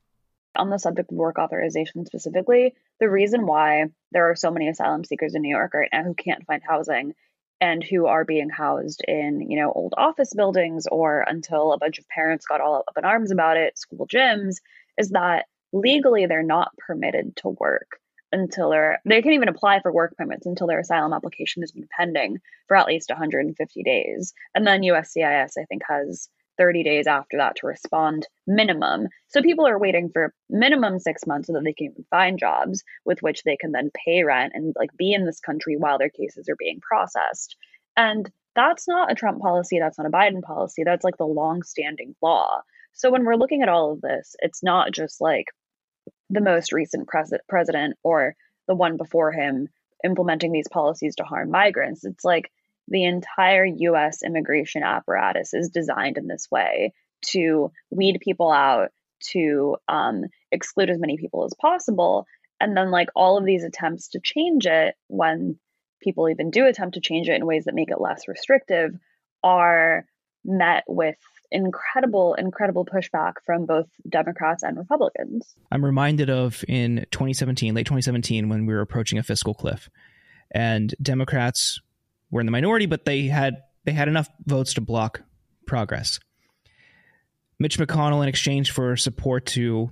On the subject of work authorization specifically, the reason why there are so many asylum seekers in New York right now who can't find housing and who are being housed in, you know, old office buildings or until a bunch of parents got all up in arms about it, school gyms, is that legally they're not permitted to work until they're they can even apply for work permits until their asylum application has been pending for at least 150 days. And then USCIS I think has 30 days after that to respond minimum. So people are waiting for minimum 6 months so that they can find jobs with which they can then pay rent and like be in this country while their cases are being processed. And that's not a Trump policy, that's not a Biden policy, that's like the long-standing law. So when we're looking at all of this, it's not just like the most recent pres- president or the one before him implementing these policies to harm migrants. It's like the entire US immigration apparatus is designed in this way to weed people out, to um, exclude as many people as possible. And then, like, all of these attempts to change it, when people even do attempt to change it in ways that make it less restrictive, are met with incredible, incredible pushback from both Democrats and Republicans. I'm reminded of in 2017, late 2017, when we were approaching a fiscal cliff, and Democrats were in the minority, but they had they had enough votes to block progress. Mitch McConnell, in exchange for support to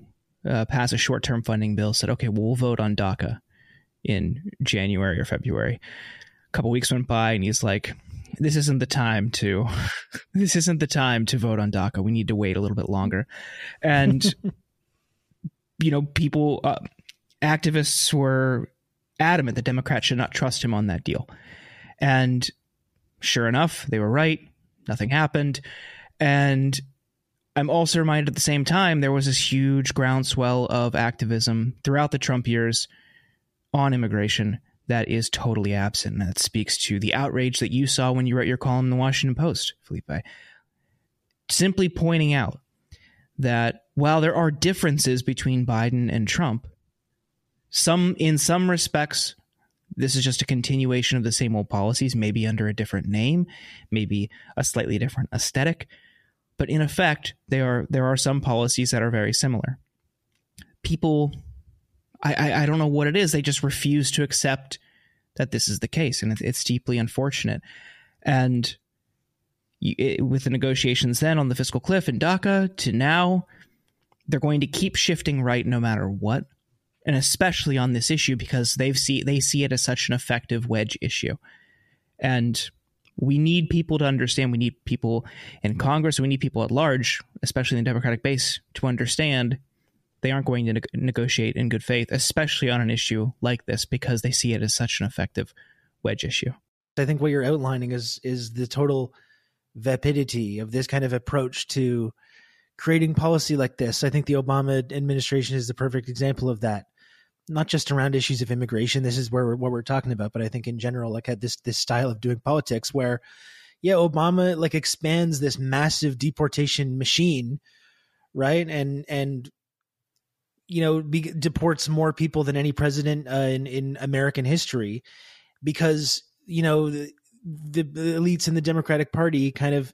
uh, pass a short-term funding bill, said, "Okay, we'll vote on DACA in January or February." A couple weeks went by, and he's like, "This isn't the time to. [LAUGHS] this isn't the time to vote on DACA. We need to wait a little bit longer." And [LAUGHS] you know, people, uh, activists were adamant that Democrats should not trust him on that deal. And sure enough, they were right. Nothing happened. And I'm also reminded at the same time there was this huge groundswell of activism throughout the Trump years on immigration that is totally absent. And that speaks to the outrage that you saw when you wrote your column in the Washington Post, Felipe. Simply pointing out that while there are differences between Biden and Trump, some in some respects this is just a continuation of the same old policies, maybe under a different name, maybe a slightly different aesthetic. But in effect, they are there are some policies that are very similar. People, I, I, I don't know what it is. They just refuse to accept that this is the case, and it's deeply unfortunate. And it, with the negotiations then on the fiscal cliff in DACA to now, they're going to keep shifting right no matter what and especially on this issue because they see they see it as such an effective wedge issue. And we need people to understand. We need people in Congress. We need people at large, especially in the Democratic base, to understand they aren't going to ne- negotiate in good faith, especially on an issue like this, because they see it as such an effective wedge issue. I think what you're outlining is is the total vapidity of this kind of approach to creating policy like this. I think the Obama administration is the perfect example of that not just around issues of immigration. This is where we're, what we're talking about, but I think in general, like had this this style of doing politics where, yeah, Obama like expands this massive deportation machine, right? And and you know be, deports more people than any president uh, in in American history, because you know the, the elites in the Democratic Party kind of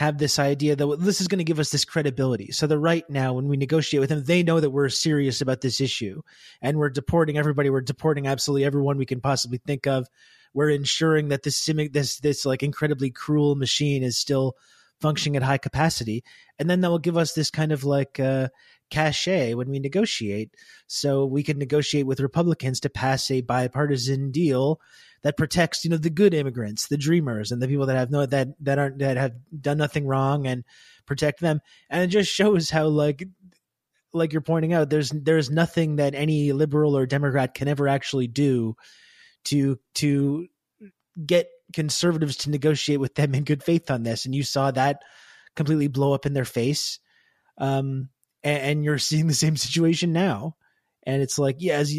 have this idea that this is going to give us this credibility. So the right now, when we negotiate with them, they know that we're serious about this issue, and we're deporting everybody. We're deporting absolutely everyone we can possibly think of. We're ensuring that this this this like incredibly cruel machine is still functioning at high capacity, and then that will give us this kind of like uh, cachet when we negotiate. So we can negotiate with Republicans to pass a bipartisan deal that protects you know the good immigrants, the dreamers, and the people that have no that that aren't that have done nothing wrong and protect them. And it just shows how like like you're pointing out, there's there's nothing that any liberal or Democrat can ever actually do to to get conservatives to negotiate with them in good faith on this. And you saw that completely blow up in their face. Um, and, and you're seeing the same situation now. And it's like yeah as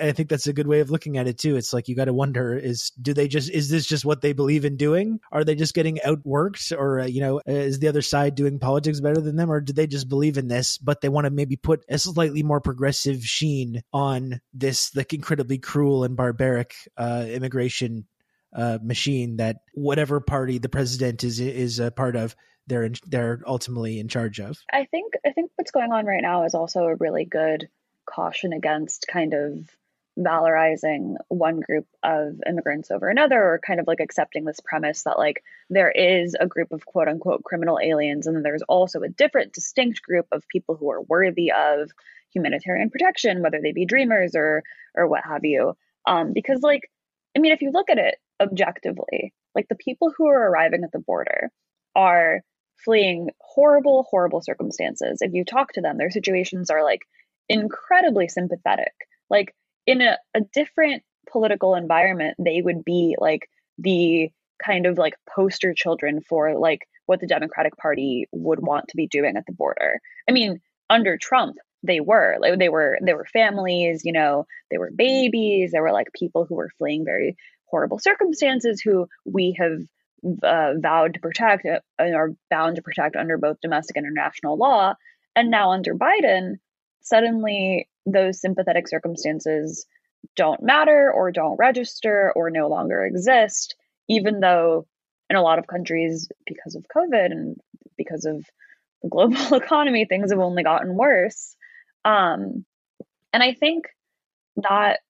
i think that's a good way of looking at it too. It's like you got to wonder is do they just is this just what they believe in doing? Are they just getting outworked or uh, you know is the other side doing politics better than them? Or do they just believe in this but they want to maybe put a slightly more progressive sheen on this like incredibly cruel and barbaric uh, immigration uh, machine that whatever party the president is is a part of they're in, they're ultimately in charge of. I think I think what's going on right now is also a really good caution against kind of valorizing one group of immigrants over another or kind of like accepting this premise that like there is a group of quote unquote criminal aliens and then there's also a different distinct group of people who are worthy of humanitarian protection, whether they be dreamers or or what have you. Um, because like, I mean, if you look at it objectively, like the people who are arriving at the border are fleeing horrible, horrible circumstances. If you talk to them, their situations are like incredibly sympathetic. Like in a, a different political environment, they would be like the kind of like poster children for like what the Democratic Party would want to be doing at the border. I mean, under Trump, they were like they were they were families, you know, they were babies, they were like people who were fleeing very horrible circumstances who we have uh, vowed to protect uh, and are bound to protect under both domestic and international law. And now under Biden, suddenly those sympathetic circumstances don't matter or don't register or no longer exist, even though in a lot of countries, because of COVID and because of the global [LAUGHS] economy, things have only gotten worse. Um, and I think that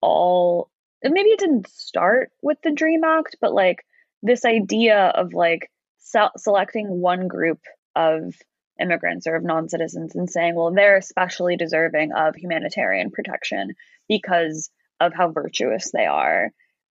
all, maybe it didn't start with the DREAM Act, but like this idea of like se- selecting one group of immigrants or of non citizens and saying, well, they're especially deserving of humanitarian protection because of how virtuous they are,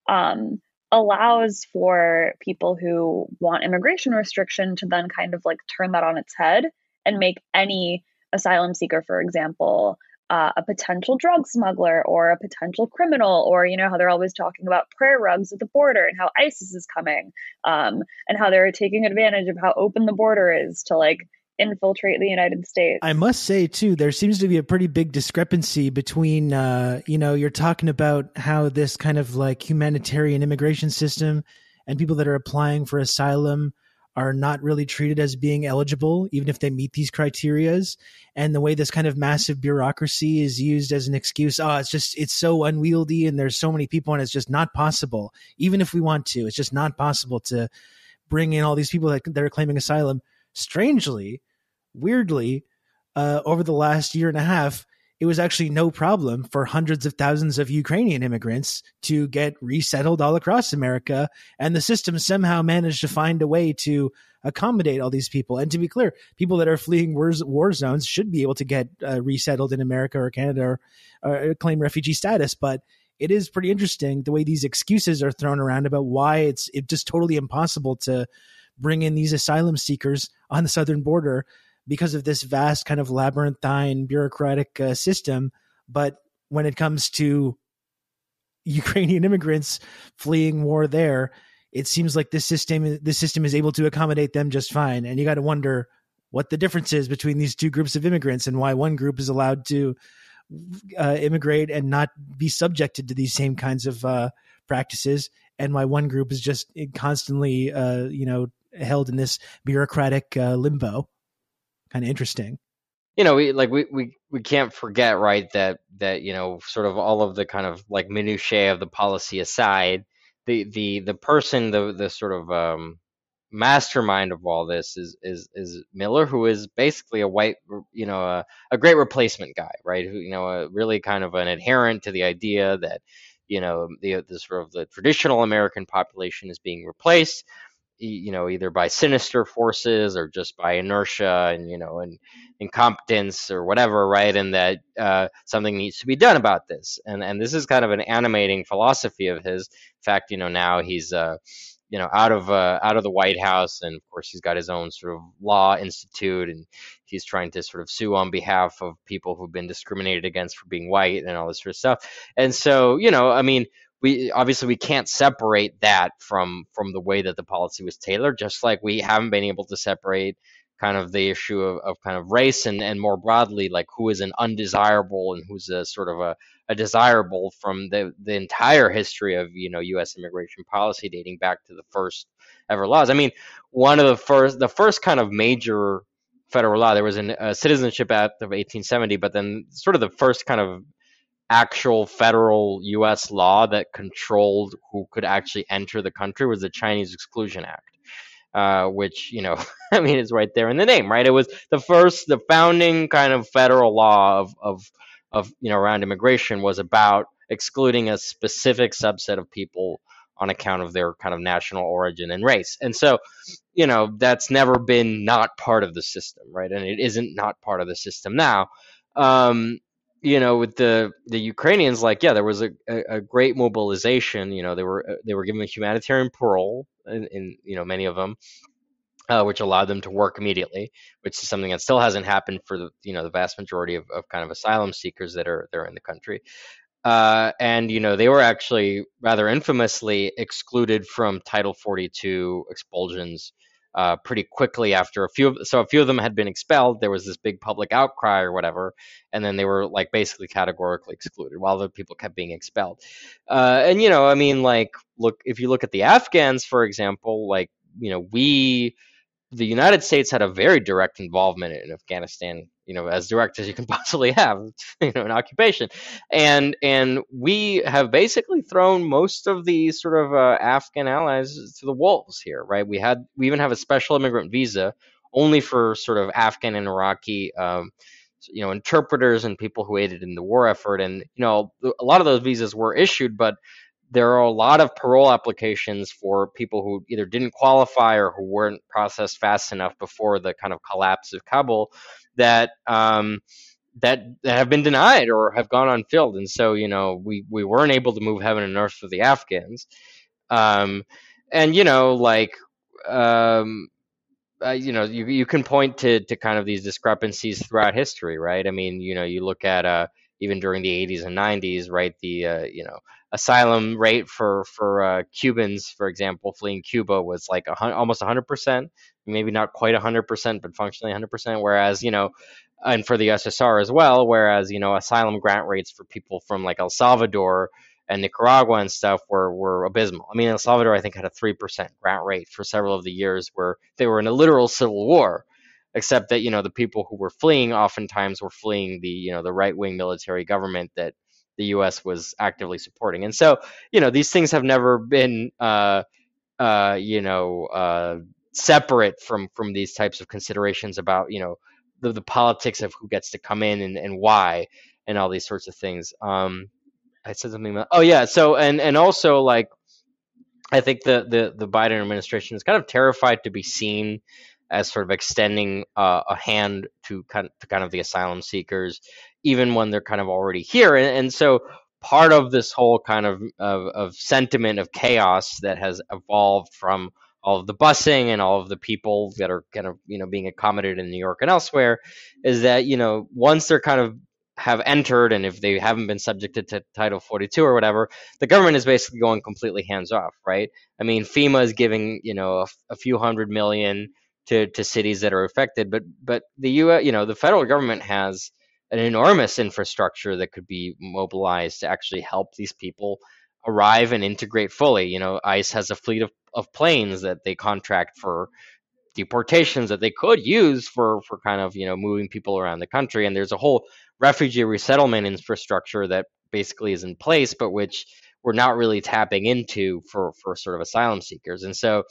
um, allows for people who want immigration restriction to then kind of like turn that on its head and make any asylum seeker, for example, uh, a potential drug smuggler or a potential criminal, or you know how they're always talking about prayer rugs at the border and how ISIS is coming, um, and how they're taking advantage of how open the border is to like infiltrate the United States. I must say too, there seems to be a pretty big discrepancy between, uh, you know, you're talking about how this kind of like humanitarian immigration system and people that are applying for asylum are not really treated as being eligible, even if they meet these criterias. And the way this kind of massive bureaucracy is used as an excuse, oh, it's just it's so unwieldy and there's so many people and it's just not possible. Even if we want to, it's just not possible to bring in all these people that, that are claiming asylum. Strangely, weirdly, uh, over the last year and a half, it was actually no problem for hundreds of thousands of Ukrainian immigrants to get resettled all across America. And the system somehow managed to find a way to accommodate all these people. And to be clear, people that are fleeing war, war zones should be able to get uh, resettled in America or Canada or, or claim refugee status. But it is pretty interesting the way these excuses are thrown around about why it's it just totally impossible to bring in these asylum seekers on the southern border because of this vast kind of labyrinthine bureaucratic uh, system. But when it comes to [LAUGHS] Ukrainian immigrants fleeing war there, it seems like this system this system is able to accommodate them just fine. And you got to wonder what the difference is between these two groups of immigrants and why one group is allowed to uh, immigrate and not be subjected to these same kinds of uh, practices, and why one group is just constantly, uh, you know, held in this bureaucratic uh, limbo kind of interesting you know we like we, we we can't forget right that that you know sort of all of the kind of like minutiae of the policy aside the the the person the the sort of um mastermind of all this is is is Miller, who is basically a white, you know, a, a great replacement guy, right? Who you know, a, really kind of an adherent to the idea that you know the the sort of the traditional American population is being replaced you know either by sinister forces or just by inertia and you know and incompetence or whatever right? And that uh, something needs to be done about this. And and this is kind of an animating philosophy of his. In fact you know now he's uh you know out of uh, out of the White House and of course he's got his own sort of law institute and he's trying to sort of sue on behalf of people who've been discriminated against for being white and all this sort of stuff. And so you know I mean we obviously we can't separate that from from the way that the policy was tailored just like we haven't been able to separate kind of the issue of, of kind of race and, and more broadly like who is an undesirable and who's a sort of a, a desirable from the, the entire history of you know US immigration policy dating back to the first ever laws. I mean, one of the first the first kind of major federal law there was a Citizenship Act of 1870, but then sort of the first kind of actual federal U.S. law that controlled who could actually enter the country was the Chinese Exclusion Act. Uh, which you know, [LAUGHS] I mean, is right there in the name, right? It was the first, the founding kind of federal law of of of you know around immigration was about excluding a specific subset of people on account of their kind of national origin and race. And so, you know, that's never been not part of the system, right? And it isn't not part of the system now. um, you know, with the the Ukrainians, like yeah, there was a, a, a, great mobilization. You know, they were they were given humanitarian parole in, in you know many of them, uh, which allowed them to work immediately, which is something that still hasn't happened for the you know the vast majority of, of kind of asylum seekers that are there in the country. Uh, and you know they were actually rather infamously excluded from Title 42 expulsions uh, pretty quickly after a few of so a few of them had been expelled. There was this big public outcry or whatever and then they were like basically categorically excluded while the people kept being expelled. Uh, and you know i mean like look if you look at the afghans for example like you know we the United States had a very direct involvement in Afghanistan, you know, as direct as you can [LAUGHS] possibly have, you know, an occupation, and and we have basically thrown most of the sort of uh, Afghan allies to the wolves here, right? We had we even have a special immigrant visa only for sort of Afghan and Iraqi. Um, you know interpreters and people who aided in the war effort and you know a lot of those visas were issued but there are a lot of parole applications for people who either didn't qualify or who weren't processed fast enough before the kind of collapse of Kabul that um, that that have been denied or have gone unfilled, and so you know we we weren't able to move heaven and earth for the Afghans, um, and you know like. Um, uh, you know, you you can point to to kind of these discrepancies throughout history, right? I mean, you know, you look at uh, even during the 80s and 90s, right? The uh, you know asylum rate for for uh, Cubans, for example, fleeing Cuba was like a, almost 100 percent, maybe not quite 100 percent, but functionally 100 percent. Whereas you know, and for the USSR as well, whereas you know asylum grant rates for people from like El Salvador and Nicaragua and stuff were were abysmal. I mean, El Salvador I think had a three percent grant rate for several of the years where they were in a literal civil war except that you know the people who were fleeing oftentimes were fleeing the you know the right wing military government that the U.S. was actively supporting, and so you know these things have never been uh, uh, you know uh, separate from from these types of considerations about you know the, the politics of who gets to come in and, and why and all these sorts of things. Um, I said something about oh yeah, so and and also like I think the the the Biden administration is kind of terrified to be seen as sort of extending uh, a hand to kind of, to kind of the asylum seekers, even when they're kind of already here. And, and so part of this whole kind of, of, of sentiment of chaos that has evolved from all of the busing and all of the people that are kind of you know being accommodated in New York and elsewhere is that you know once they're kind of have entered and if they haven't been subjected to Title 42 or whatever, the government is basically going completely hands off, right? I mean, FEMA is giving you know a, a few hundred million to, to cities that are affected. But but the U you know the federal government has an enormous infrastructure that could be mobilized to actually help these people arrive and integrate fully. You know, ICE has a fleet of, of planes that they contract for deportations that they could use for for kind of you know moving people around the country and there's a whole refugee resettlement infrastructure that basically is in place but which we're not really tapping into for for sort of asylum seekers. And so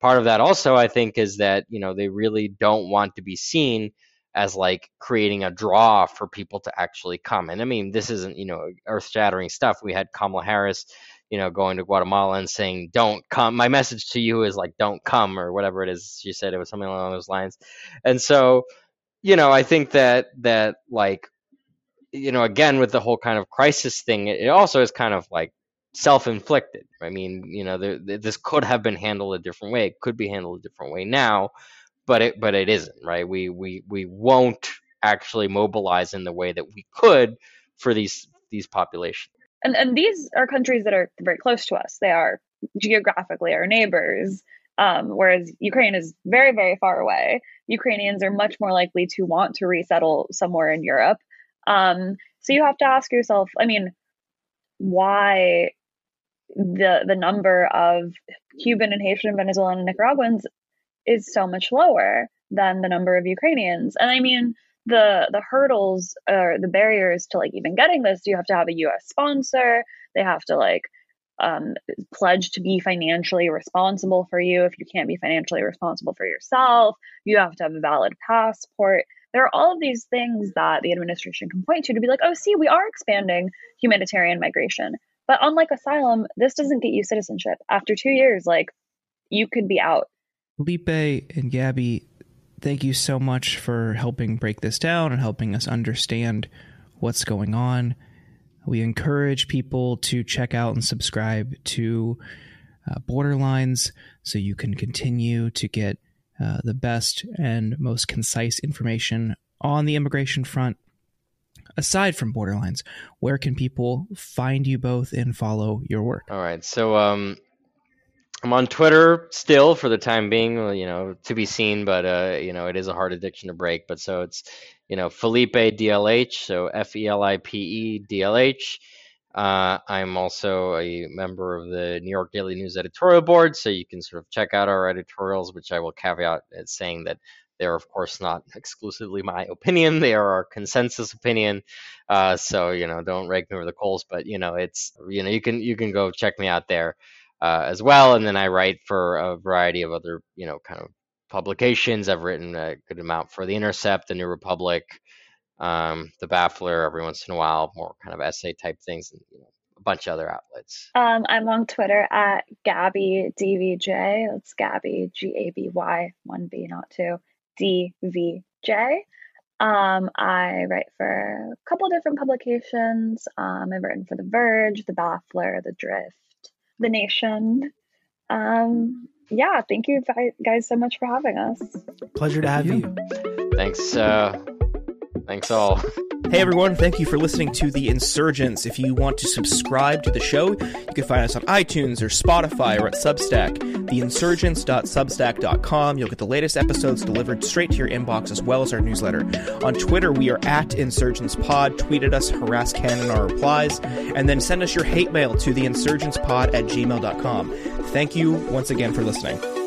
part of that also I think is that, you know, they really don't want to be seen as like creating a draw for people to actually come. And I mean, this isn't, you know, earth-shattering stuff. We had Kamala Harris, you know, going to Guatemala and saying, "Don't come." My message to you is like, "Don't come," or whatever it is. She said it was something along those lines. And so, you know, I think that that like you know, again with the whole kind of crisis thing, it also is kind of like self-inflicted. I mean, you know, this could have been handled a different way. It could be handled a different way now, but it but it isn't, right? We we we won't actually mobilize in the way that we could for these these populations. And and these are countries that are very close to us. They are geographically our neighbors. Um, whereas Ukraine is very, very far away. Ukrainians are much more likely to want to resettle somewhere in Europe. Um, so you have to ask yourself, I mean, why the the number of Cuban and Haitian, Venezuelan, and Nicaraguans is so much lower than the number of Ukrainians. And I mean, the the hurdles or the barriers to like even getting this, you have to have a U.S. sponsor. They have to like um, pledge to be financially responsible for you. If you can't be financially responsible for yourself, you have to have a valid passport. There are all of these things that the administration can point to to be like, oh, see, we are expanding humanitarian migration. But unlike asylum, this doesn't get you citizenship. After two years, like you could be out. Felipe and Gaby, thank you so much for helping break this down and helping us understand what's going on. We encourage people to check out and subscribe to uh, Border/Lines so you can continue to get uh, the best and most concise information on the immigration front. Aside from Border/Lines, where can people find you both and follow your work? All right. So um, I'm on Twitter still for the time being, you know, to be seen, but uh, you know, it is a hard addiction to break. But so it's, you know, Felipe DLH, so F E L I P E D L H. Uh, I'm also a member of the New York Daily News editorial board, so you can sort of check out our editorials, which I will caveat as saying that they're of course not [LAUGHS] exclusively my opinion; they are our consensus opinion. Uh, so you know, don't rake me over the coals, but you know, it's you know, you can you can go check me out there uh, as well, and then I write for a variety of other you know kind of publications. I've written a good amount for the Intercept, the New Republic um, the Baffler every once in a while, more kind of essay type things, and you know, a bunch of other outlets. Um, I'm on Twitter at Gaby DVJ. That's Gaby G A B Y one B, not two D V J. Um, I write for a couple different publications. Um, I've written for The Verge, The Baffler, The Drift, The Nation. Um, yeah, thank you guys so much for having us. Pleasure to have you. Thanks. Uh, Thanks all. [LAUGHS] Hey everyone, thank you for listening to The Insurgents. If you want to subscribe to the show, you can find us on iTunes or Spotify or at Substack, theinsurgents.substack.com. You'll get the latest episodes delivered straight to your inbox as well as our newsletter. On Twitter, we are at InsurgentsPod. Tweet at us, harass Ken in our replies, and then send us your hate mail to theinsurgentspod at gmail.com. Thank you once again for listening.